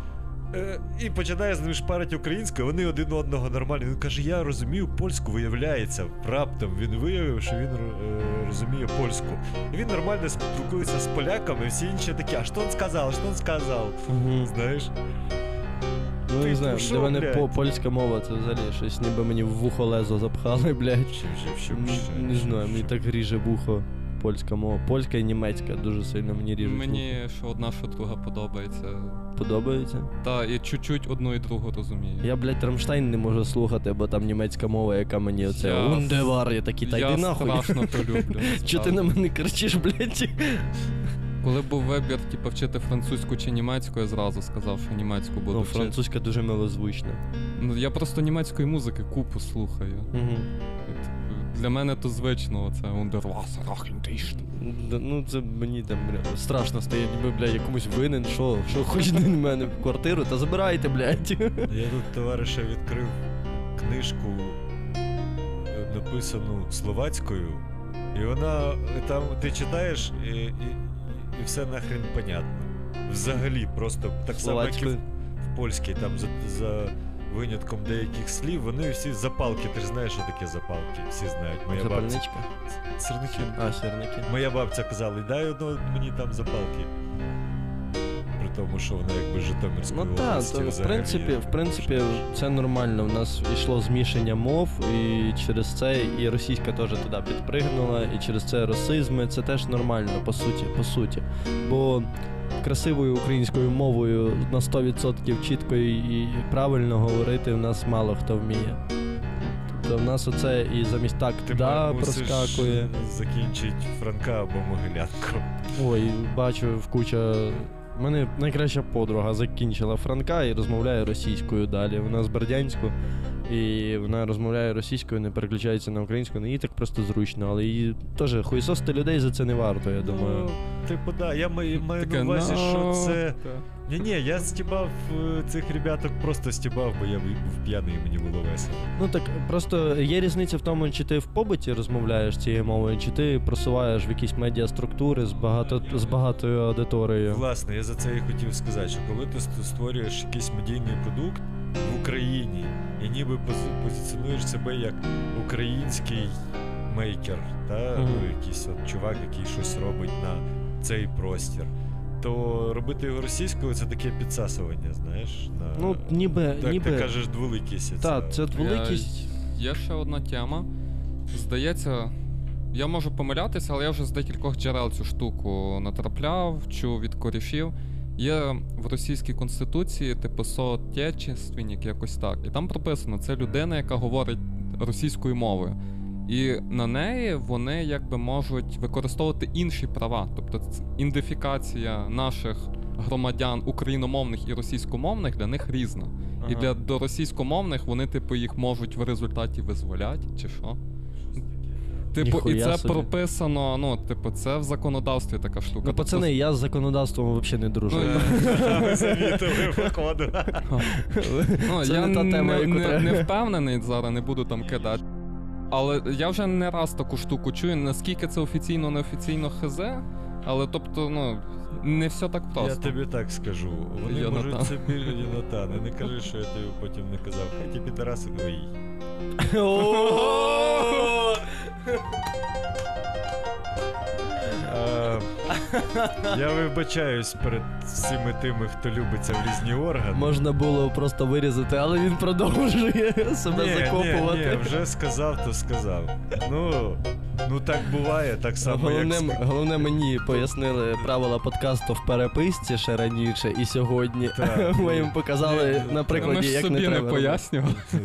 Е, і починає з ним шпарити українською, вони один одного нормально. Він каже: Я розумію польську, виявляється. Раптом він виявив, що він е, розуміє польську. І він нормально спілкується з поляками, всі інші такі, а що він сказав, що він сказав? Угу. Знаєш? Ну, Ти не знаю, для мене по- польська мова це взагалі щось, ніби мені в вухо лезо запхали, блядь. Не знаю, мені так ріже вухо польська мова. Польська і німецька дуже сильно мені ріжуть. Мені що одна, що друга подобається. подобається. Та, і чуть-чуть одну і другу розумію. Я, блядь, Рамштайн не можу слухати, бо там німецька мова, яка мені оце Я- ундевар, я такий, та я йди нахуй. страшно то люблю. Чого ти на мене кричиш, блядь? Коли був вибір, типу, вчити французьку чи німецьку, я зразу сказав, що німецьку буду Ну, вчити. французька дуже милозвучна. Ну, я просто німецької музики купу слухаю. Угу. Для мене то звично, це Underwasser. Ну, це мені там бля, страшно стає, ніби, блядь, якомусь винен, що, що хочете на мене в квартиру, та забирайте, блядь. Я тут товариша відкрив книжку, е, написану словацькою, і вона е, там ти читаєш, і, і, і все нахрен понятно. Взагалі, просто так само, як і в, в польській, там за, за винятком деяких слів, вони всі запалки. Ти ж знаєш, що таке запалки. Всі знають. Моя бабця. Сірники. А, сірники. Моя бабця казала, дай одно мені там запалки. При тому, що вона якби Житомирської Ну так, то, в принципі, в принципі, це нормально. У нас йшло змішання мов, і через це і російська теж туди підпригнула, і через це расизми. Це теж нормально, по суті, по суті. Бо красивою українською мовою на 100% чітко і правильно говорити в нас мало хто вміє. Тобто в нас оце і замість так Ти да проскакує. закінчить Франка або Могилянку. Ой, бачу в куча. У мене найкраща подруга закінчила Франка і розмовляє російською далі. Вона з Бердянську, і вона розмовляє російською, не переключається на українську. Ну їй так просто зручно, але її теж хуйсости людей за це не варто, я думаю. Ну, типу, да, я маю, маю Таке, на увазі, що «Ну, це. та». Ні, ні, я стібав е, цих ребяток, просто стібав, бо я був п'яний і мені було весело. Ну так просто є різниця в тому, чи ти в побуті розмовляєш цією мовою, чи ти просуваєш в якісь медіаструктури з багато з багатою аудиторією. Власне, я за це і хотів сказати, що коли ти створюєш якийсь медійний продукт в Україні і ніби пози- позиціонуєш себе як український мейкер, та ну, якийсь от чувак, який щось робить на цей простір. То робити його російською це таке підсасування, знаєш. На... Ну, ніби, так ніби. ти кажеш дволикість. Так, це великість. Є ще одна тема. Здається, я можу помилятися, але я вже з декількох джерел цю штуку натрапляв, чув від корішів. Є в російській конституції типу соотечественник, якось так. І там прописано, це людина, яка говорить російською мовою. І на неї вони якби можуть використовувати інші права. Тобто ідентифікація наших громадян україномовних і російськомовних для них різна. І для до російськомовних вони, типу, їх можуть в результаті визволять, чи що? Типу, і це собі. прописано, ну, типу, це в законодавстві така штука. Ну, Тобто, пацани, я з законодавством взагалі не дружу. Ну, походу. ну, це я не та тема, не, яку не, треба. не впевнений зараз, не буду там кидати. Але я вже не раз таку штуку чую, наскільки це офіційно, неофіційно хз, але тобто, ну, не все так Я просто. тобі так скажу. Вони Йонатан. можуть собі Йонатан, і не кажи, що я тобі потім не казав. Хай ті підараси твої. О! Е, Я вибачаюсь перед всіми тими, хто любиться в різні органи. Можна було просто вирізати, але він продовжує себе Ні, закопувати. Ні, ні, вже сказав, то сказав. Ну, Ну так буває, так само, як Головне, з- головне мені пояснили правила подкасту в переписці ще раніше і сьогодні. Так. Ми їм показали Ні, на Ми прикладі, ж як собі не не, треба.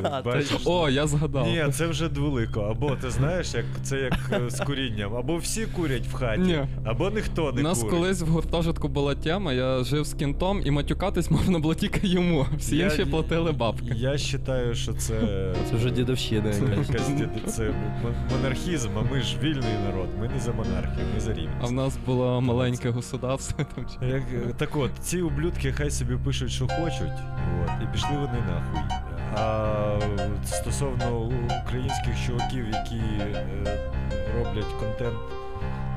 А, Бачиш? О, я згадав. Ні, це вже двулико. Або ти знаєш, як це як е, з курінням, або всі курять в хаті, Ні. або ніхто У нас курить. колись в гуртожитку була тема, я жив з кінтом, і матюкатись можна було тільки йому. Всі Я- інші платили бабки. Я вважаю, що це. Це вже дідовщина. Це якась. це монархізм, а ми ж вільний народ, ми не за монархію, ми за А в нас було маленьке государство. Там, Як, так от, ці ублюдки хай собі пишуть, що хочуть, от, і пішли вони нахуй. А стосовно українських чуваків, які е, роблять контент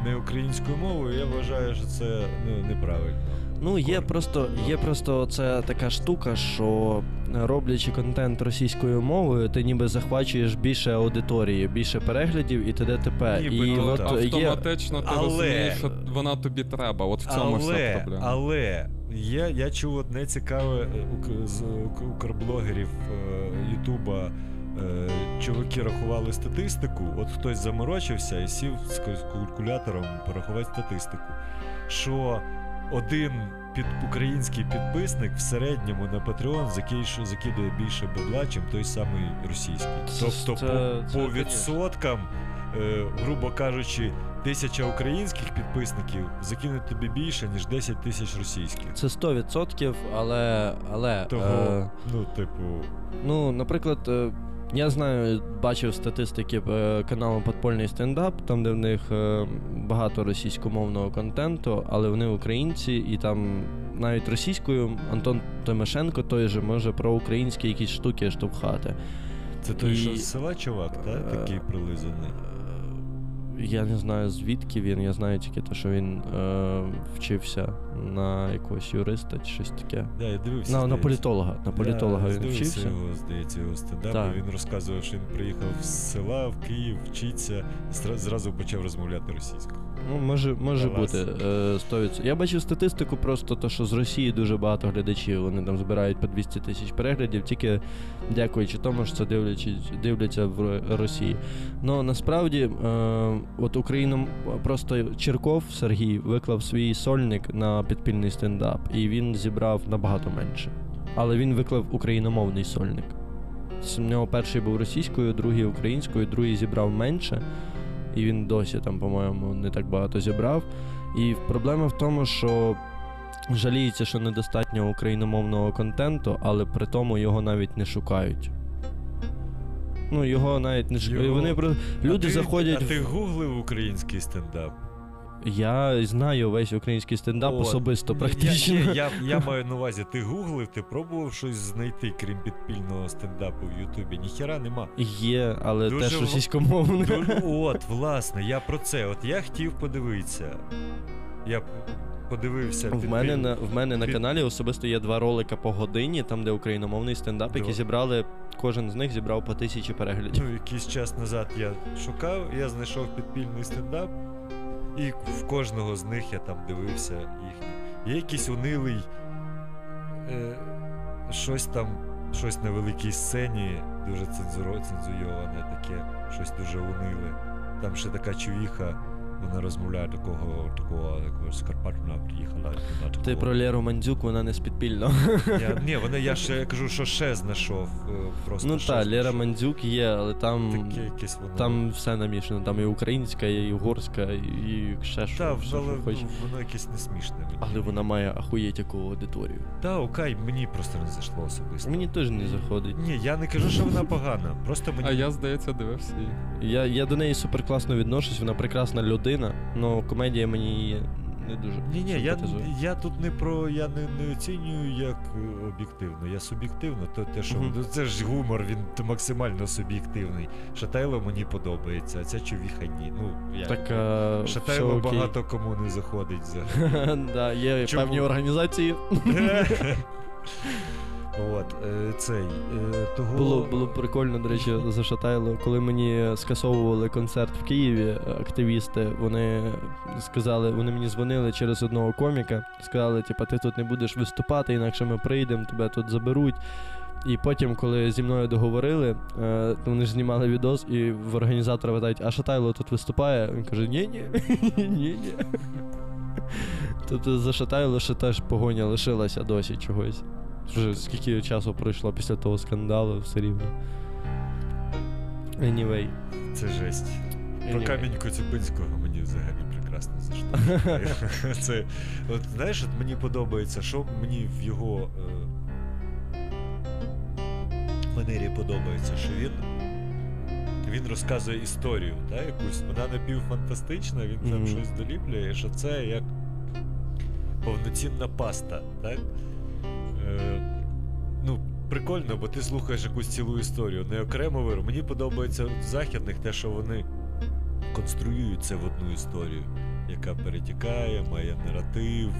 не українською мовою, я вважаю, що це ну, неправильно. Ну, є просто, є просто це така штука, що роблячи контент російською мовою, ти ніби захвачуєш більше аудиторії, більше переглядів і т.д. т.п. Ніби І от є. Автоматично ти Але- розумієш, що вона тобі треба. От в цьому вся але, проблема. але є, я чув одне цікаве е, з ук- укрблогерів е, Ютуба. Е, Чуваки рахували статистику, от хтось заморочився і сів з ка- калькулятором порахувати статистику, що один під український підписник в середньому на Patreon закиш- закидує більше бабла, чим той самий російський. Тобто це- по, це, по відсоткам, е, грубо кажучи, тисяча українських підписників закинуть тобі більше, ніж 10 тисяч російських. Це 100%, але. але Того, е, ну, типу, Ну, наприклад, е, я знаю, бачив статистики е, каналу Подпольний стендап, там, де в них е, багато російськомовного контенту, але вони українці, і там навіть російською Антон Тимошенко той же може про українські якісь штуки штовхати. це той, І- що з села чувак, так? Е, Такий прилизаний. Я не знаю звідки він, я знаю тільки те, що він е, вчився на якогось юриста чи щось таке. Да, я дивився. На, на політолога. На політолога да, він вчився. його, здається, його стендап. Так. Він розказував, що він приїхав з села в Київ, вчиться, зра- зразу почав розмовляти російською. Ну, може, може Клас. бути. Е, 100%. Я бачив статистику просто, то, що з Росії дуже багато глядачів. Вони там збирають по 200 тисяч переглядів, тільки дякуючи тому, що це дивлячись, дивляться в Росії. Ну насправді, е, от Україном просто Черков Сергій виклав свій сольник на підпільний стендап, і він зібрав набагато менше. Але він виклав україномовний сольник. У нього перший був російською, другий українською, другий зібрав менше. І він досі там, по-моєму, не так багато зібрав. І проблема в тому, що жаліється, що недостатньо україномовного контенту, але при тому його навіть не шукають. Ну, його навіть не шукають. Його- Вони. Люди а ти, заходять. А ти гуглив український стендап? Я знаю весь український стендап От. особисто, практично. Я, я, я маю на увазі, ти гуглив, ти пробував щось знайти, крім підпільного стендапу в Ютубі? Ніхіра нема. Є, але Дуже теж в- російськомовне. Ну, От, власне, я про це. От я хотів подивитися. Я подивився. В мене, на, в мене на каналі особисто є два ролика по годині, там де україномовний стендап, які зібрали, кожен з них зібрав по тисячі переглядів. Ну, якийсь час назад я шукав, я знайшов підпільний стендап, і в кожного з них я там дивився їхні. Є якийсь унилий. Е, щось там, щось на великій сцені, дуже цензуро, цензуйоване таке, щось дуже униле. Там ще така чувіха, вона розмовляє такого, такого, такого з Карпат вона приїхала. Вона Ти про Леру Мандзюк, вона не з підпільно. Я, ні, вона, я ще я кажу, що ще знайшов. е, Просто Ну так, Лера. Мандзюк є, але там, якесь воно. там все намішано. Там і українська, і угорська, і ще що, Та, все, але хоч. ну, воно якесь не смішне. Мені. Але вона має ахуєть яку аудиторію. Та, окей, мені просто не зайшло особисто. Мені теж не заходить. Ні, я не кажу, що вона погана. Просто мені. А я, здається, дивився. Я, я до неї супер класно відношусь, вона прекрасна людина, але комедія мені не дуже. Ні, ні, я, я тут не про. Я не, не оцінюю як е, об'єктивно. Я суб'єктивно, то те, що ну, це ж гумор, він максимально суб'єктивний. Шатайло мені подобається, а ця човіха ні. Ну, я... Так, а, все Шатайло окей. багато кому не заходить да, є Чому? певні організації. От, е, цей. Е, того... Було, було прикольно, до речі, за Шатайло, коли мені скасовували концерт в Києві, активісти, вони сказали, вони мені дзвонили через одного коміка, сказали, типа, ти тут не будеш виступати, інакше ми прийдемо, тебе тут заберуть. І потім, коли зі мною договорили, е, то вони ж знімали відос, і в організатора питають, а Шатайло тут виступає? Він каже: ні-ні, ні-ні. Тобто за Шатайло ще теж погоня лишилася досі чогось. Вже скільки часу пройшло після того скандалу, все рівно. Anyway. Це жесть. Про камінь Коцюбинського мені взагалі прекрасно зайшло. Це, от знаєш, от мені подобається, що мені в його е, манері подобається, що він. Він розказує історію, та, якусь. Вона напівфантастична, він там Мгм. щось доліплює, що це як повноцінна паста, так? Е, ну, прикольно, бо ти слухаєш якусь цілу історію, не окремо виру. Мені подобається в західних те, що вони конструюють це в одну історію, яка перетікає, має наратив,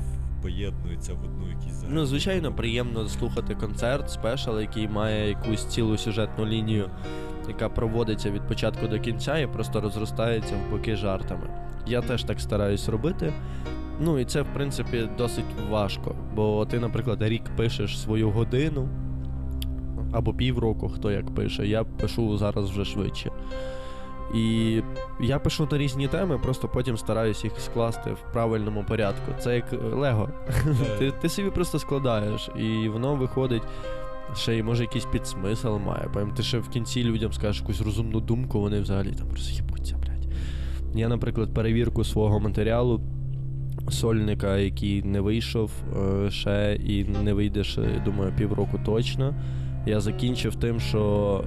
поєднується в одну якісь загальну. Ну, звичайно, приємно слухати концерт, спешал, який має якусь цілу сюжетну лінію, яка проводиться від початку до кінця і просто розростається в боки жартами. Я теж так стараюсь робити. Ну і це, в принципі, досить важко. Бо ти, наприклад, рік пишеш свою годину або півроку, хто як пише. Я пишу зараз вже швидше. І я пишу на різні теми, просто потім стараюсь їх скласти в правильному порядку. Це як е, Лего. Ти, ти собі просто складаєш, і воно виходить. Ще й може якийсь підсмисл має. Потім ти ще в кінці людям скажеш якусь розумну думку, вони взагалі там роз'їбуться, блядь. Я, наприклад, перевірку свого матеріалу сольника, який не вийшов е, ще і не вийде ще, думаю, півроку точно. Я закінчив тим, що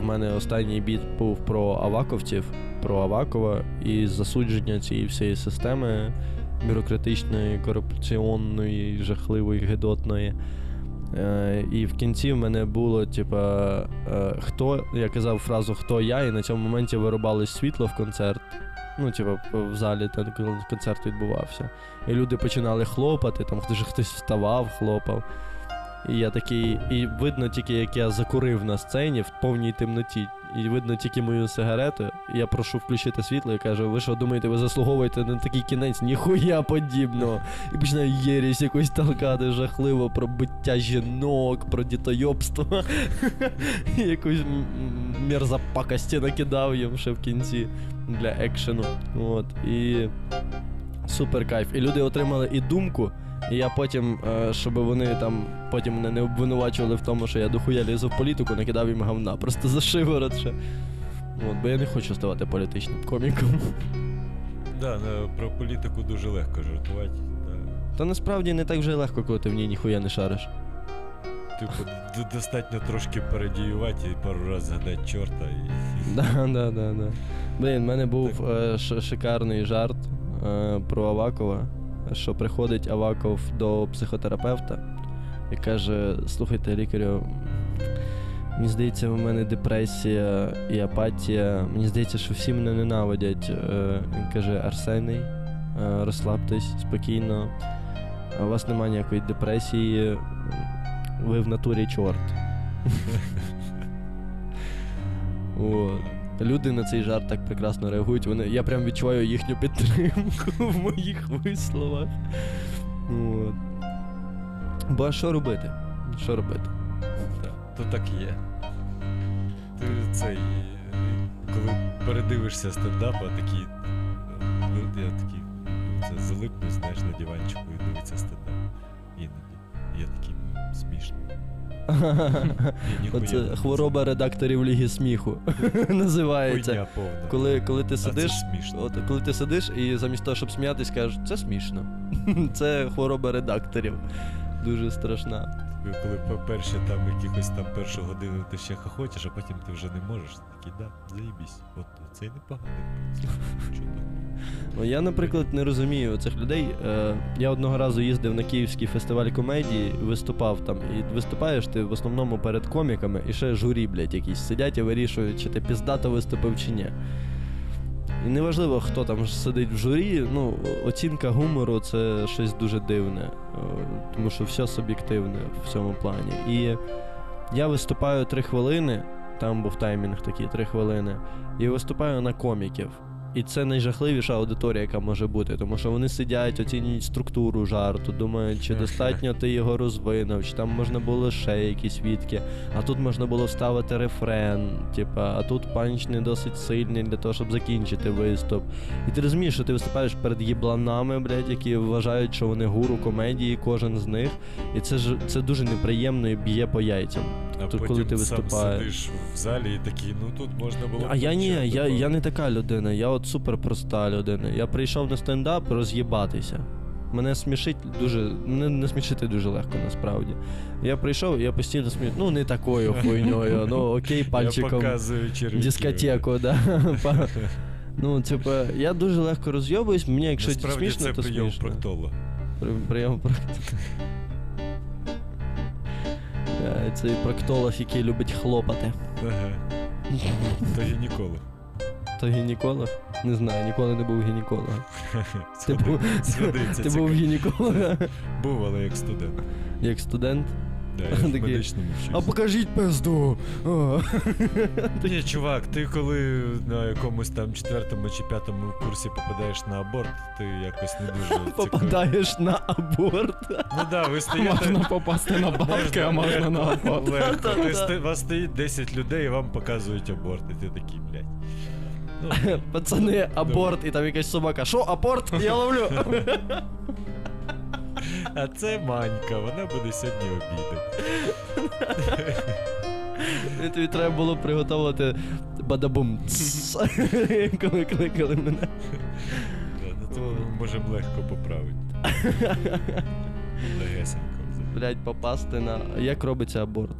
в мене останній біт був про аваковців, про Авакова і засудження цієї всієї системи бюрократичної, корупційної, жахливої, гидотної. Е, і в кінці в мене було, типа, е, хто, я казав фразу хто я, і на цьому моменті вирубалось світло в концерт. Ну, типа, в залі, там, концерт відбувався. І люди починали хлопати, там хтось вставав, хлопав. І я такий, і видно тільки, як я закурив на сцені в повній темноті. І видно тільки мою сигарету. І я прошу включити світло і кажу, ви що думаєте, ви заслуговуєте на такий кінець? Ніхуя подібного. І починаю єрість якусь толкати жахливо про биття жінок, про дітойобство. Якусь мерзопакості накидав їм ще в кінці для екшену. От. І супер кайф. І люди отримали і думку. І я потім, е, щоб вони там потім мене не обвинувачували в тому, що я дохуя лізу в політику, накидав їм говна. Просто за шиворот ще. От, бо я не хочу ставати політичним коміком. Да, про політику дуже легко жартувати. Та насправді не так вже легко, коли ти в ній ніхуя не шариш. Типу, достатньо трошки передіювати і пару разів згадати чорта і. Да, да, да, да. Блін, в мене був е, ш- шикарний жарт е, про Авакова, що приходить Аваков до психотерапевта і каже: слухайте, лікарю, мені здається, у мене депресія і апатія. Мені здається, що всі мене ненавидять. Е, він каже: Арсений, е, розслабтесь спокійно. У вас немає ніякої депресії, ви в натурі чорт. От. Люди на цей жарт так прекрасно реагують. Вони, я прям відчуваю їхню підтримку в моїх висловах. От. Бо а що робити? Що робити? То так є. Ти цей. Коли передивишся стендапа, такий. ну, Я такий. Це залипну, знаєш, на диванчику і дивиться стендап. Іноді. Я такий «М, смішно. Оце хвороба редакторів Ліги сміху називається. Коли, коли ти сидиш, от, коли ти сидиш і замість того, щоб сміятись, кажеш, це смішно. Це хвороба редакторів. Дуже страшна. Коли перші там якихось там першу годину ти ще хохочеш, а потім ти вже не можеш. Такий, да, заїбісь. От це непоганий. Ну, Я, наприклад, не розумію цих людей. Е, я одного разу їздив на Київський фестиваль комедії, виступав там. І виступаєш ти в основному перед коміками, і ще журі, блядь, якісь сидять і вирішують, чи ти піздато виступив, чи ні. І неважливо, хто там сидить в журі, ну, оцінка гумору це щось дуже дивне, е, тому що все суб'єктивне в цьому плані. І я виступаю три хвилини, там був таймінг такий, три хвилини, і виступаю на коміків. І це найжахливіша аудиторія, яка може бути, тому що вони сидять, оцінюють структуру жарту, думають, чи достатньо ти його розвинув, чи там можна було ще якісь відки, а тут можна було вставити рефрен, типа, а тут панч не досить сильний для того, щоб закінчити виступ. І ти розумієш, що ти виступаєш перед їбланами, блядь, які вважають, що вони гуру комедії, кожен з них. І це ж це дуже неприємно і б'є по яйцям. А Тут, коли ти виступаєш. сидиш в залі і такий, ну тут можна було. А я ні, я, я не така людина, я от супер проста людина. Я прийшов на стендап роз'їбатися. Мене смішить дуже. Мене не смішити дуже легко насправді. Я прийшов, я постійно смію. Ну, не такою хуйньою, ну окей, Я пальчиком. показую черв'яки. Дискотеку, да. Ну, типу, я дуже легко розйобуюсь, мені якщо смішно, то прийом проктолога. Прийом проктолога. Е, Цей проктолог, який любить хлопати. Ага. То гінеколог. То гінеколог? Не знаю, ніколи не був гінекологом. Ти був, сходиться, ти був гінеколога Був, але як студент. як студент. Да, я в медичному вчився. А покажіть пизду. Ні, чувак, ти коли на якомусь там четвертому чи п'ятому курсі попадаєш на аборт, ти якось не дуже. Попадаєш на аборт. Ну да, ви стоїте. Можна попасти на бабки, а можна на аборт. Вас стоїть 10 людей і вам показують аборт, і ти такий, блядь. Ну, Пацани, аборт, і там якась собака. Що, аборт? Я ловлю. а це Манька, вона буде сьогодні обідати. Тобі треба було приготувати бадабум. Коли кликали мене. Ну, це ми можемо легко поправити. Легесенько. Блять, попасти на. Як робиться аборт?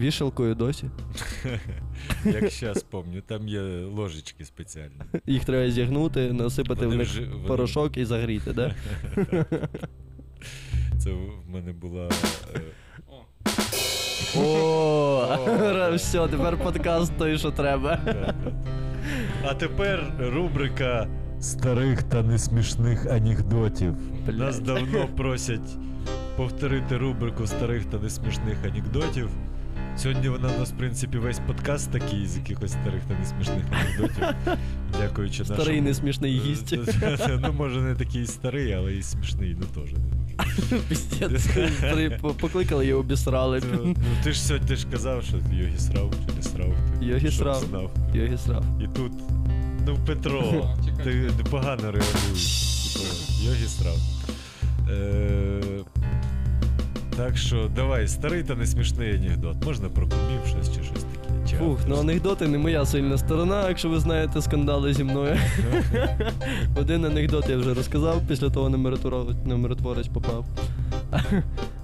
Вішалкою досі. Як зараз пам'ятаю, там є ложечки спеціальні. Їх треба зігнути, насипати Вони в них вже- вони- порошок і загріти, да? Це в мене була. е, О, все, тепер подкаст той, що треба. да, да. А тепер рубрика старих та несмішних анекдотів. Нас давно просять повторити рубрику старих та несмішних анекдотів. Сьогодні вона у нас, в принципі, весь подкаст такий з якихось старих та несмішних анекдотів. Дякуючи нашому... Старий несмішний гість. Ну, може, не такий старий, але і смішний, ну теж не дуже. Покликали і обісрали. Ну, ти ж сьогодні ж казав, що йогі срав чи не срав. ти, Йогі срав. Йогі срав. І тут, ну, Петро, ти непогано реагуєш. Йогі срав. Так що, давай, старий та не смішний анекдот. Можна про кумів щось чи щось таке. Чи Фух, ну авторське. анекдоти не моя сильна сторона, якщо ви знаєте скандали зі мною. Один анекдот я вже розказав, після того на миротворець, попав.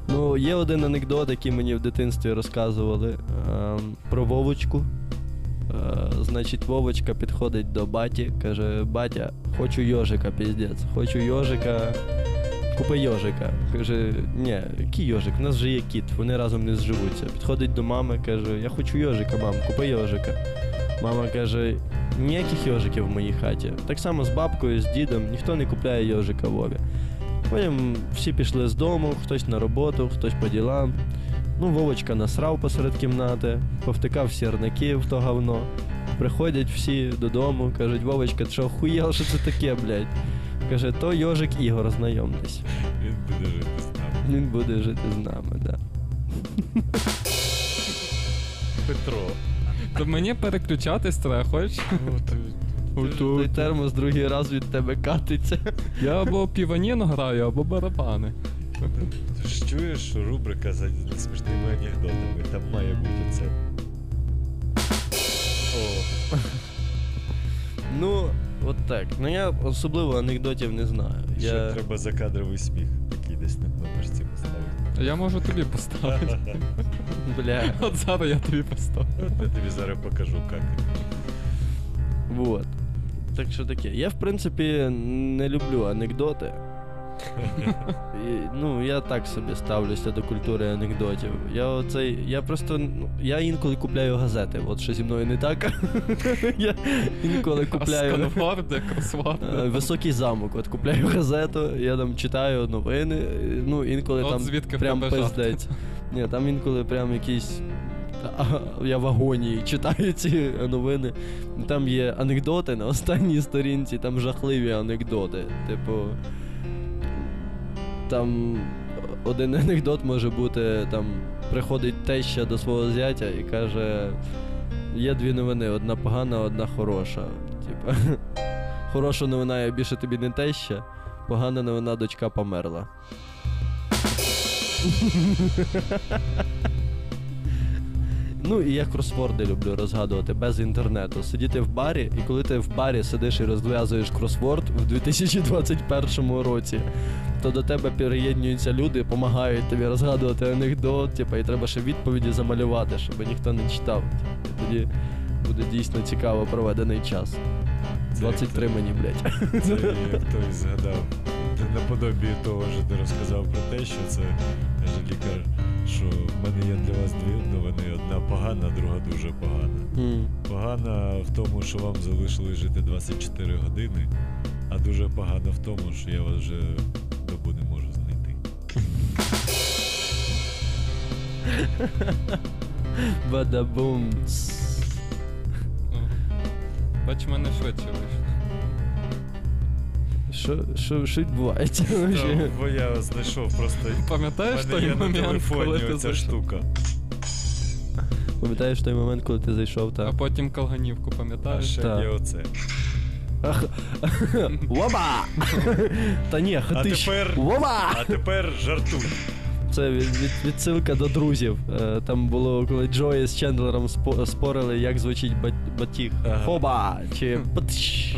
ну, є один анекдот, який мені в дитинстві розказували ем, про Вовочку. Е, значить, Вовочка підходить до баті, каже: Батя, хочу йожика, піздець, хочу йожика. Купи йожика. Каже, ні, який йожик? У нас вже є кіт, вони разом не зживуться. Підходить до мами, каже, я хочу йожика, мам, купи йожика. Мама каже, ніяких йожиків в моїй хаті. Так само з бабкою, з дідом, ніхто не купляє йожика Вові. Потім всі пішли з дому, хтось на роботу, хтось по ділам. Ну, Вовочка насрав посеред кімнати, повтикав сірники в то говно. Приходять всі додому, кажуть, Вовочка, ти що охуєл, що це таке, блядь? Каже, то йожик Ігор, знайомтесь. Він буде жити з нами. Він буде жити з нами, да. Петро. То мені переключатись треба, хочеш? Той термос другий раз від тебе катиться. Я або піваніно граю, або барабани. ти ж чуєш, що рубрика за смішними анекдотами. Там має бути це. О, Ну, от так. Ну я особливо анекдотів не знаю. ще Я... треба закадровий сміх, який десь на кнопочці поставити. Я можу тобі поставити. Бля. От зараз я тобі поставлю. Я тобі зараз покажу, як. Вот. Так що таке. Я, в принципі, не люблю анекдоти. І, ну, я так собі ставлюся до культури анекдотів. Я оцей. Я просто. Ну, я інколи купляю газети. От що зі мною не так. я інколи купляю. Кросворди. е, Високий замок. От купляю газету, я там читаю новини. Ну, інколи От там звідки прям пиздець. Ні, там інколи прям якісь я в агонії читаю ці новини. Там є анекдоти на останній сторінці, там жахливі анекдоти. Типу. Там один анекдот може бути, там приходить теща до свого зятя і каже: є дві новини: одна погана, одна хороша. Типа, хороша новина, я більше тобі не теща, погана новина, дочка померла. Ну і я кросворди люблю розгадувати без інтернету. Сидіти в барі, і коли ти в барі сидиш і розв'язуєш кросворд в 2021 році, то до тебе приєднуються люди, допомагають тобі розгадувати анекдот, типу, і треба ще відповіді замалювати, щоб ніхто не читав. І тоді буде дійсно цікаво проведений час. Це 23 мені, блядь. Це як хтось згадав. Наподобі того, що ти розказав про те, що це каже лікар, що в мене є для вас дві новини. Одна погана, друга дуже погана. Погана в тому, що вам залишилось жити 24 години, а дуже погана в тому, що я вас вже добу не можу знайти. Бадабум. Бач, мене швидше вийшло. Що, що, що відбувається? Та, бо я знайшов просто. Пам'ятаєш той є на момент, коли ти оця зайшов? штука. Пам'ятаєш той момент, коли ти зайшов А потім Калганівку, А пам'ятаєш? ще Так. є оце. Ах, Оба! Та ні, А хатиш. тепер, Оба! а тепер жартуй. Це від, від, відсилка до друзів. Е, Там було, коли Джої з Чендлером спо- спорили, як звучить бат- батіг. Ага. Хоба! Чи патиш.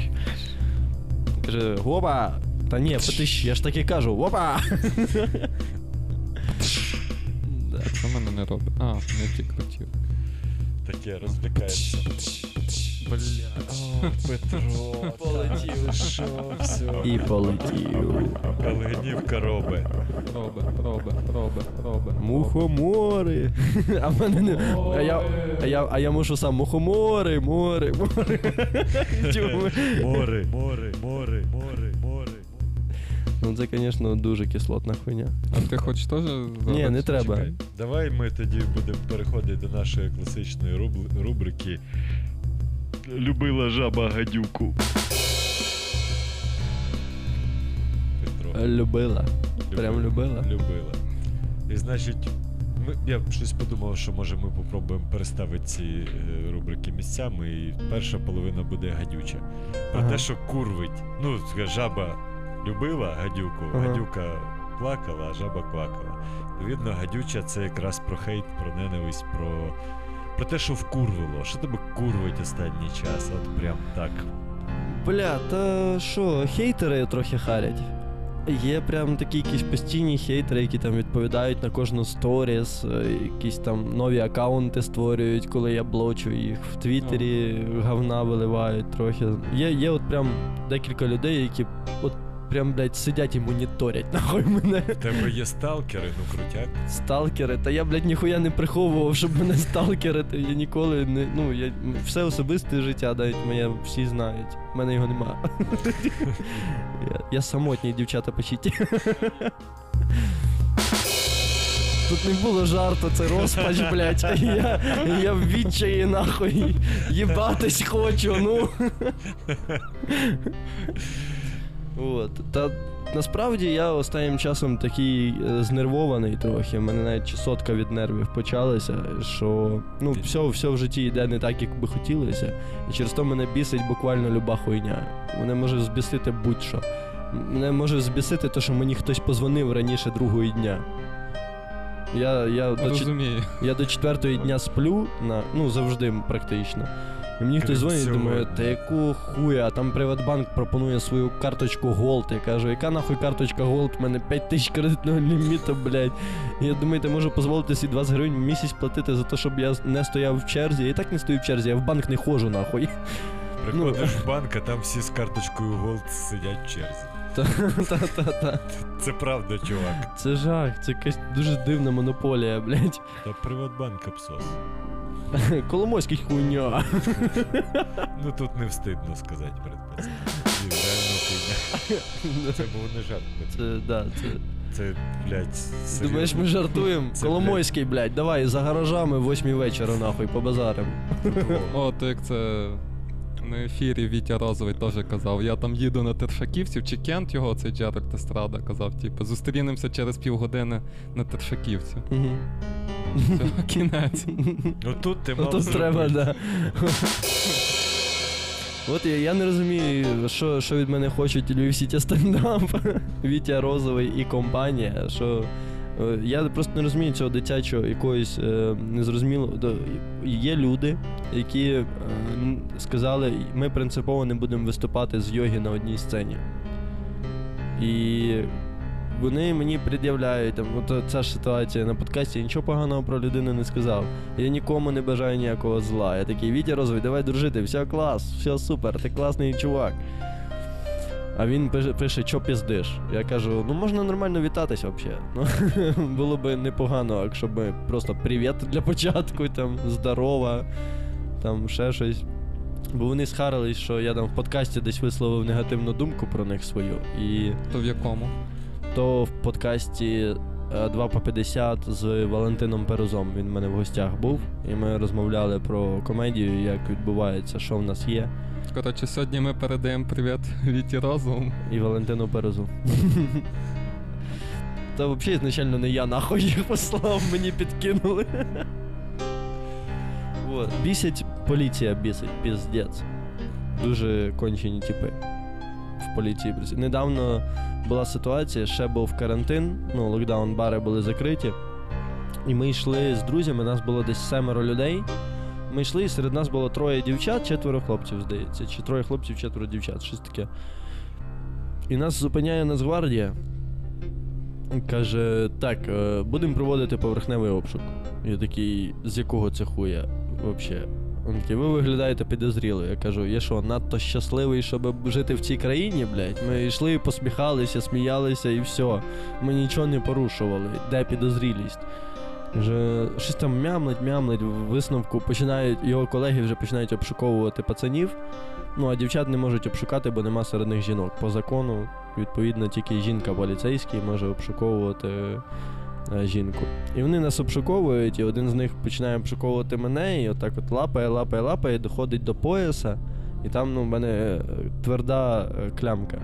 Каже, гоба! Та ні, патиш, я ж так і кажу, опа! Да. Що мене не робить? А, не ті крутів. Таке розвлікається. Бля, Петро, Полетів. що все. І полетів. Калинівка робить. Робе, робе, робе, робе. Мухомори. А в мене не. А я, а я, а я мушу сам мухомори, море, море. Чому? Море, море, море, море, море. Ну це, звісно, дуже кислотна хуйня. А ти хочеш теж Ні, не треба. Чекай, Давай ми тоді будемо переходити до нашої класичної руб- рубрики Любила жаба гадюку. Петро. Любила. Прям любила? Любила. І значить, ми, я щось подумав, що може ми попробуємо переставити ці е, рубрики місцями, і перша половина буде гадюча. Про Ага. те, що курвить. Ну, жаба любила гадюку, Ага. гадюка плакала, а жаба квакала. Відповідно, гадюча це якраз про хейт, про ненависть, про. Про те, що вкурвило. Що тебе курвить останній час? От прям так. Бля, та що, хейтери трохи харять. Є прям такі якісь постійні хейтери, які там відповідають на кожну сторіс, е, якісь там нові аккаунти створюють, коли я блочу їх в Твіттері, говна виливають трохи. Є, є от прям декілька людей, які от прям, блядь, сидять і моніторять нахуй мене. В тебе є сталкери, ну крутяк. Сталкери, та я, блядь, ніхуя не приховував, щоб мене сталкерити. Я ніколи не. Ну, я все особисте життя, навіть моє всі знають. У мене його нема. я, я самотній, дівчата пишіть. Тут не було жарту, це розпач, блядь. Я, я в відчаї нахуй. Їбатись хочу, ну. От. Та насправді я останнім часом такий е, знервований трохи. У мене навіть чесотка від нервів почалася, що ну, все, все в житті йде не так, як би хотілося. І через то мене бісить буквально люба хуйня. Мене може збісити будь-що. Мене може збісити те, що мені хтось позвонив раніше другої дня. Я, я, до, Розумію. я до четвертої дня сплю, на, ну завжди практично. І мені хтось дзвонить і думає, та яку хуя, там Приватбанк пропонує свою карточку Gold. Я кажу, яка нахуй карточка Gold? У мене 5 тисяч кредитного ліміту, блядь. Я думаю, ти можу дозволити собі 20 гривень в місяць платити за те, щоб я не стояв в черзі. Я і так не стою в черзі, я в банк не ходжу, нахуй. Приходиш в банк, а там всі з карточкою Gold сидять в черзі. Та-та-та. Це правда, чувак. Це жах, це якась дуже дивна монополія, блядь. Та Приватбанк абсос. Коломойський хуйня. Ну тут не встидно сказати перед пацаном. Хуйня. Це був не жарт. Це, да, це. Це, блядь, серйозно. Думаєш, ми жартуємо? Це, Коломойський, блядь, давай за гаражами в 8 вечора, нахуй, по базарам. О, то як це на ефірі Вітя Розовий теж казав. Я там їду на Тершаківців, чи Кент його, цей Джеральд Естрада казав, типу, зустрінемося через півгодини на Тершаківці. Мгм. Все, кінець. Отут ти мав треба, да. От я, я не розумію, що, що від мене хочуть Львів стендап, Вітя Розовий і компанія. Що, я просто не розумію цього дитячого якогось е, незрозумілого. Є люди, які е, сказали, ми принципово не будемо виступати з йоги на одній сцені. І вони мені пред'являють, там, от ця ж ситуація на подкасті, я нічого поганого про людину не сказав. Я нікому не бажаю ніякого зла. Я такий, Вітя Розовий, давай дружити, все клас, все супер, ти класний чувак. А він пише, що піздиш. Я кажу, ну можна нормально вітатись взагалі. Ну, було б непогано, якщо б просто привіт для початку, там, здорова, там ще щось. Бо вони схарились, що я там в подкасті десь висловив негативну думку про них свою. І То в якому? то в подкасті е, 2 по 50 з Валентином Перузом. Він в мене в гостях був, і ми розмовляли про комедію, як відбувається, що в нас є, Коротше, сьогодні ми передаємо привіт Віті Розовому. і Валентину Перузу. Та взагалі ізначально не я нахуй їх послав, мені підкинули. Вот. Бісить поліція бісить, піздець. Дуже кончені типи в поліції. Недавно була ситуація, ще був карантин, ну, локдаун, бари були закриті. І ми йшли з друзями, нас було десь семеро людей. Ми йшли, і серед нас було троє дівчат, четверо хлопців, здається. Чи троє хлопців, четверо дівчат, щось таке. І нас зупиняє Нацгвардія. Каже, так, е, будемо проводити поверхневий обшук. Я такий, з якого це хуя взагалі? Він такий, ви виглядаєте підозріло. Я кажу, я що, надто щасливий, щоб жити в цій країні, блядь? Ми йшли, посміхалися, сміялися і все. Ми нічого не порушували. Де підозрілість? Вже щось там мямлить, мямлить, в висновку починають, його колеги вже починають обшуковувати пацанів. Ну, а дівчат не можуть обшукати, бо нема серед них жінок. По закону, відповідно, тільки жінка поліцейський може обшуковувати е, жінку. І вони нас обшуковують, і один з них починає обшуковувати мене, і отак от лапає, лапає, лапає, доходить до пояса, і там ну, в мене е, тверда е, клямка.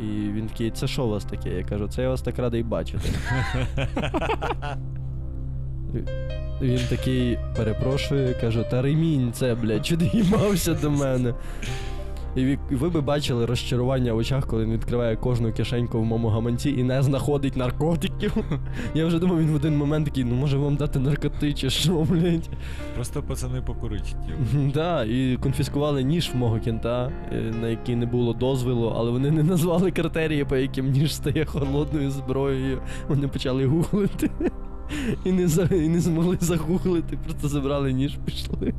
І він такий, це що у вас таке? Я кажу, це я вас так радий бачити. Він такий перепрошую, кажу, та ремінь це, блядь, чуди їбався до мене. І ви, ви би бачили розчарування в очах, коли він відкриває кожну кишеньку в моєму гаманці і не знаходить наркотиків. Я вже думав, він в один момент такий, ну може вам дати наркоти чи що, блядь. Просто пацани покурить хотів. Да, і конфіскували ніж в мого кінта, е, на який не було дозволу, але вони не назвали критерії, по яким ніж стає холодною зброєю. Вони почали гуглити. І не, за, і не змогли загуглити, просто забрали ніж, пішли.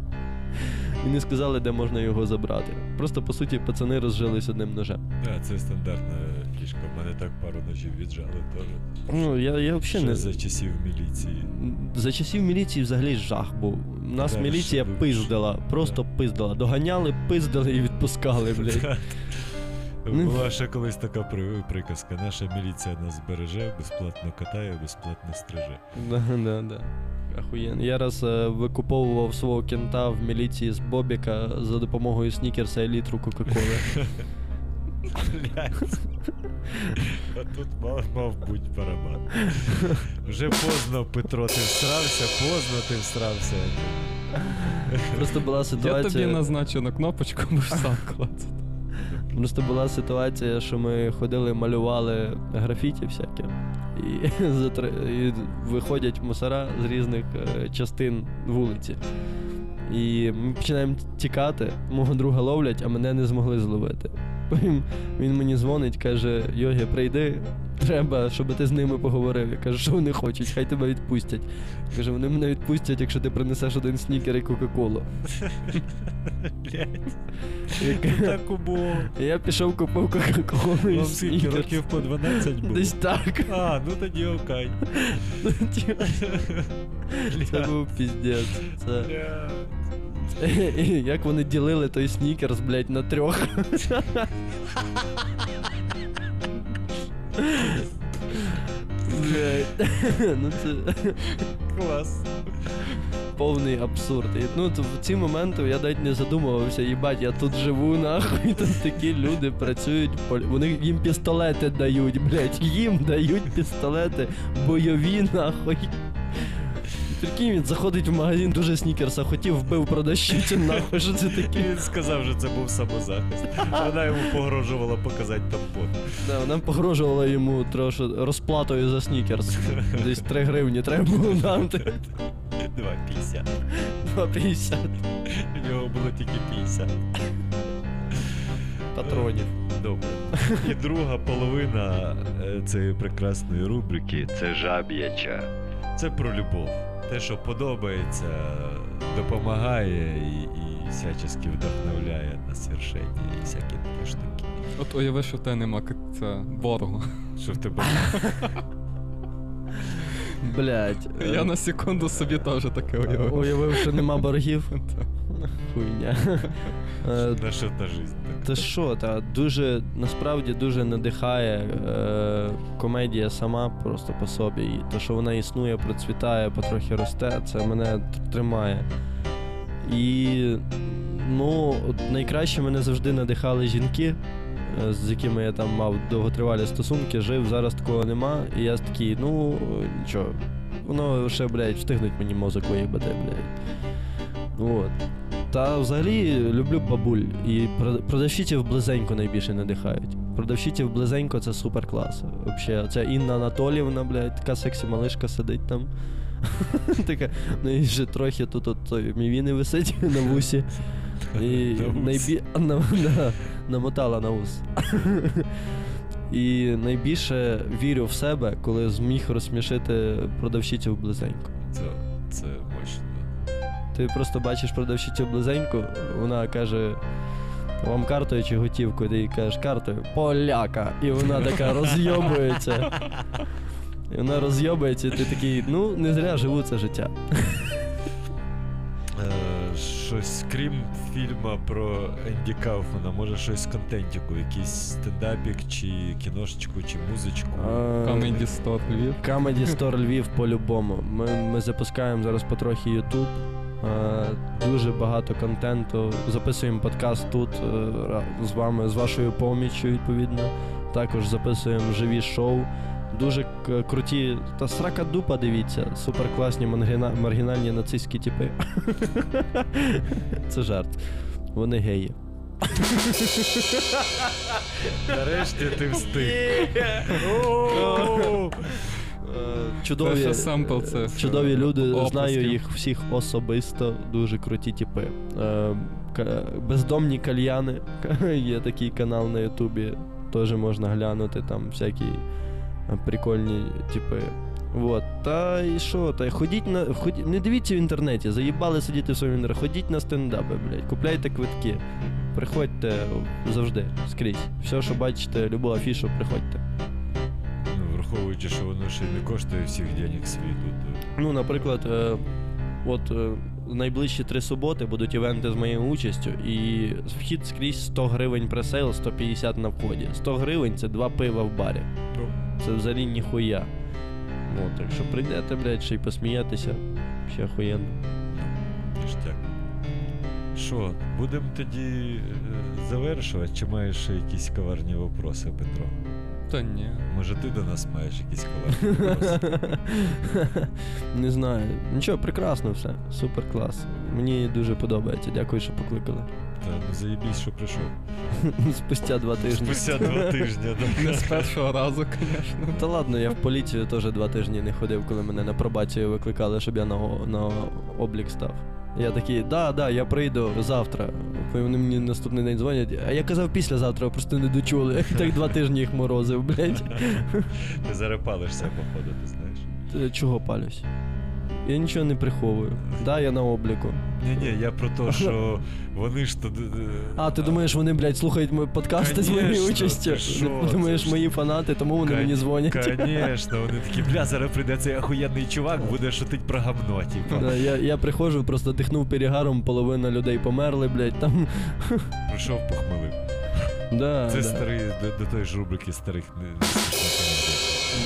І не сказали, де можна його забрати. Просто, по суті, пацани розжились одним ножем. Да, це стандартна фішка. В мене так пару ножів віджали теж. Ну, я, я взагалі Ще не. за часів міліції. За часів міліції взагалі жах був. Нас Да, міліція ще пиздила, просто пиздила. Доганяли, пиздили і відпускали, блядь. Ну. Була ще колись така при- приказка. Наша міліція нас береже, безплатно катає, безплатно стриже. Да, да, да. Охуєнно. Я раз е, викуповував свого кента в міліції з Бобіка за допомогою снікерса і літру Кока-Коли. Блядь. А тут мав, мав бути барабан. Вже поздно, Петро, ти всрався, поздно ти всрався. Просто була Я тобі назначу на кнопочку, будеш сам клацати. Просто була ситуація, що ми ходили, малювали графіті всяке. І, і виходять мусора з різних е, частин вулиці. І ми починаємо тікати, мого друга ловлять, а мене не змогли зловити. Він мені дзвонить, каже: Йогі, прийди, треба, щоб ти з ними поговорив. Я кажу, що вони хочуть, хай тебе відпустять. Каже, вони мене відпустять, якщо ти принесеш один снікер і Кока-Колу. Я- Я пішов купив Кока-Колу і Вам скільки років по 12 було? Десь так. А, ну тоді окей. Це був піздець. Це... Як вони ділили той снікерс, блядь, на трьох. Ну це Клас. повний абсурд. І, ну, в ці моменти я навіть не задумувався, їбать, я тут живу, нахуй. Тут такі люди працюють, полі- вони їм пістолети дають, блять, їм дають пістолети бойові, нахуй. Прикинь, він заходить в магазин дуже снікерса, хотів вбив продавщицю, нахуй, що це таке? Він сказав, що це був самозахист. Вона йому погрожувала показати тампон. Да, вона погрожувала йому трошки розплатою за снікерс. Десь 3 гривні треба було дати. 2,50. 2,50 У нього було тільки 50. патронів. Добре. І друга половина е, цієї прекрасної рубрики це жаб'яча. Це про любов. Те, що подобається, допомагає і, і всячески вдохновляє на свершення і всякі такі штуки. От уяви, що в тебе нема к- це ворогу. Що в тебе Блять. Я на секунду собі теж таке уявив. Уявив, що нема боргів. Хуйня. Е, нашата жизнь. Та що, та дуже насправді дуже надихає е, комедія сама просто по собі. І те, що вона існує, процвітає, потрохи росте, це мене тримає. І ну, найкраще мене завжди надихали жінки, е, з якими я там мав довготривалі стосунки, жив, зараз такого нема. І я такий, ну нічого, воно ще, блядь, встигнуть мені мозок виїбати, блядь. От. Та взагалі люблю бабуль. І прод- продавщиців близенько найбільше надихають. Продавщиців близенько це супер клас. Вообще, це Інна Анатоліївна, блядь, така сексі малишка сидить там. така, ну і ще трохи тут от той мівіни висить на вусі. І найбі... на, на, намотала на вус. І найбільше вірю в себе, коли зміг розсмішити продавщицю близенько. Це, це. Ти просто бачиш продавщицю близеньку, вона каже. Вам картою чи готівкою? Ти їй кажеш картою поляка. І вона така розйобується. І вона розйобується, і ти такий, ну, не зря живу це життя. Е, щось крім фільму про Енді Кауфмана, може щось з контентіку, якийсь стендапік, чи кіношечку, чи музичку. Comedy Store Львів. Comedy Store Львів по-любому. Ми, ми запускаємо зараз потрохи YouTube. Е, Дуже багато контенту. Записуємо подкаст тут е, з вами, з вашою поміччю, відповідно. Також записуємо живі шоу. Дуже круті. Та срака дупа, дивіться. Супер класні маргіна- маргінальні нацистські типи. Це жарт. Вони геї. Нарешті ти встиг. Е, Це Чудові. сампл, це. Чудові люди, Оплесків. знаю їх всіх особисто, дуже круті типи. Е, бездомні кальяни. Є такий канал на Ютубі, теж можна глянути, там всякі е, прикольні типи. Вот. Та і що? Та ходіть на. Ходіть, не дивіться в інтернеті, заїбали сидіти в своєму інтернеті. Ходіть на стендапи, блядь, купляйте квитки. Приходьте завжди, скрізь. Все, що бачите, любу афішу, приходьте. Ну, враховуючи, що воно ще не коштує всіх денег світу, то Ну, наприклад, е, от е, найближчі три суботи будуть івенти з моєю участю, і вхід скрізь 100 гривень presale, 150 на вході. 100 гривень це два пива в барі. Ну. Це взагалі ніхуя. Ну, так що прийдете, блядь, ще й посміятися. Ще охуєнно. ніштяк. Що, будемо тоді е, завершувати, чи маєш ще якісь коварні вопроси, Петро? Та ні. Може, ти до нас маєш якісь вопроси? Не знаю. Нічого, прекрасно все. Супер клас. Мені дуже подобається. Дякую, що покликали. Та ну заєбісь, що прийшов. Спустя два тижні. Спустя два тижні, Не з першого разу, звісно. Та ладно, я в поліцію теж два тижні не ходив, коли мене на пробацію викликали, щоб я на, на облік став. Я такий, да, да, я прийду завтра. Вони мені наступний день дзвонять. А я казав післязавтра, просто не дочули. Так два тижні їх морозив, блядь. Ти зарепалишся, походу, ти знаєш. Чого палюсь? Я нічого не приховую. Да, я на обліку. Ні-ні, я про те, що вони ж тут. А, ти думаєш, вони, блядь, слухають мої подкасти з моєю участю? ти Думаєш, мої фанати, тому вони мені дзвонять. Звісно, вони такі, бля, зараз прийде цей охуєнний чувак, буде шутить про гамно, типу. Да, я, я приходжу, просто дихнув перегаром, половина людей померли, блядь, там. Прийшов похмелив. Да, Це да. старий, до, до тої ж рубрики старих.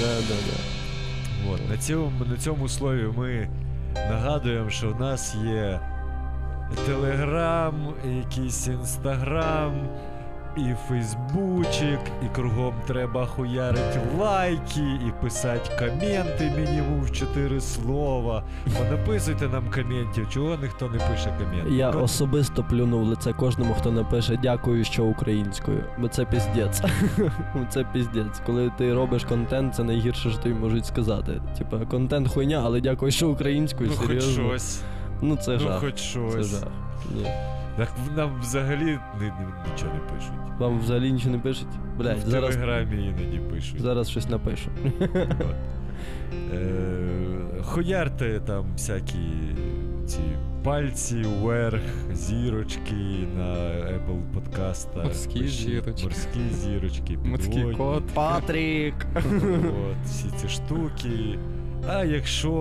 Да, да, да. От, на, цьому, на цьому слові ми нагадуємо, що в нас є Телеграм, якийсь інстаграм, і Фейсбучик, і кругом треба хуярити лайки, і писати коменти мінімум в 4 слова. Понаписуйте нам коментів, чого ніхто не пише коментів. Я Ну, особисто плюну в лице кожному, хто напише дякую, що українською. Бо це піздець. це піздець. Коли ти робиш контент, це найгірше, що тобі можуть сказати. Типа, контент хуйня, але дякую, що українською. ну хоч щось. Ну це ну жах. хоч Це жах. Ні. Так нам взагалі ні- ні- нічого не пишуть. Вам взагалі нічого не пишуть? Блять, в зараз, телеграмі іноді пишуть. зараз щось напишу. Е, Хуярте там всякі ці пальці вверх, зірочки на Apple подкастах. Морські зірочки. Морські зірочки, Морський кот. Патрік! От, всі ці штуки. А якщо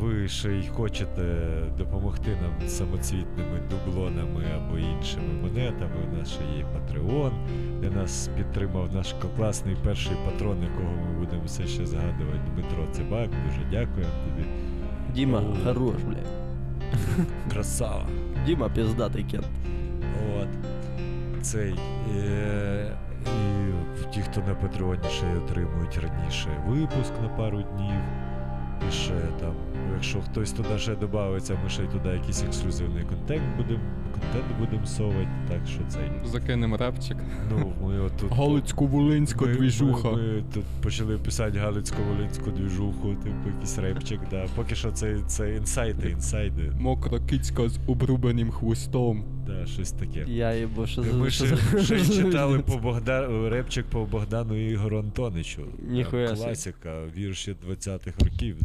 ви ще й хочете допомогти нам самоцвітними дублонами або іншими монетами, у нас ще є Patreon, де нас підтримав наш класний перший патрон, якого ми будемо все ще згадувати, Дмитро Цибак. Дуже дякуємо тобі. Діма, О. хорош, блядь. Красава. Діма піздатий кент. От. Цей. Е- і ті, хто на Патреоні ще й отримують раніше випуск на пару днів. І ще там, якщо хтось туди ще додається, ми ще й туди якийсь ексклюзивний контент будемо контент будемо совати. Так що цей. Закинем репчик. Ну, ми отут. Галицько-Волинська ми, двіжуха. Ми, ми тут почали писати Галицько-Волинську двіжуху, типу якийсь репчик, да. Поки що це, це інсайди, інсайди. Мокра кицька з обрубаним хвостом. Да, щось таке. Я їбо, що. Ми ще, за- ще читали по Богда... репчик по Богдану і Ігору Антоничу. Ніхуя. Класика, вірші 20-х років.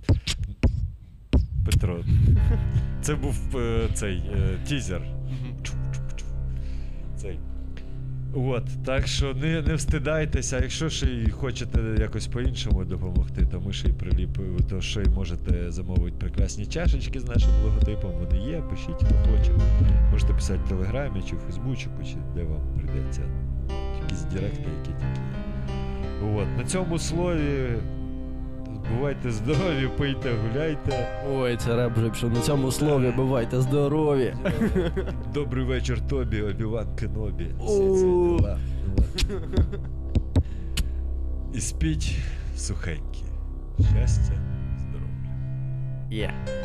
Петро. Це був е, цей е, тізер. Цей. От, так що не, не встидайтеся, якщо ще й хочете якось по-іншому допомогти, то ми ще й приліпимо, то ще й можете замовити прекрасні чашечки з нашим логотипом. Вони є, пишіть, хто хоче. Можете писати в Телеграмі чи в Фейсбучику, чи де вам прийдеться. Якісь директи, які є. От, на цьому слові Бувайте здорові, пийте, гуляйте. Ой, це реп вже пішов на цьому слові. Бувайте здорові. Добрий вечір тобі, обіван Кенобі. І спіть сухенькі. Щастя, здоров'я. Yeah.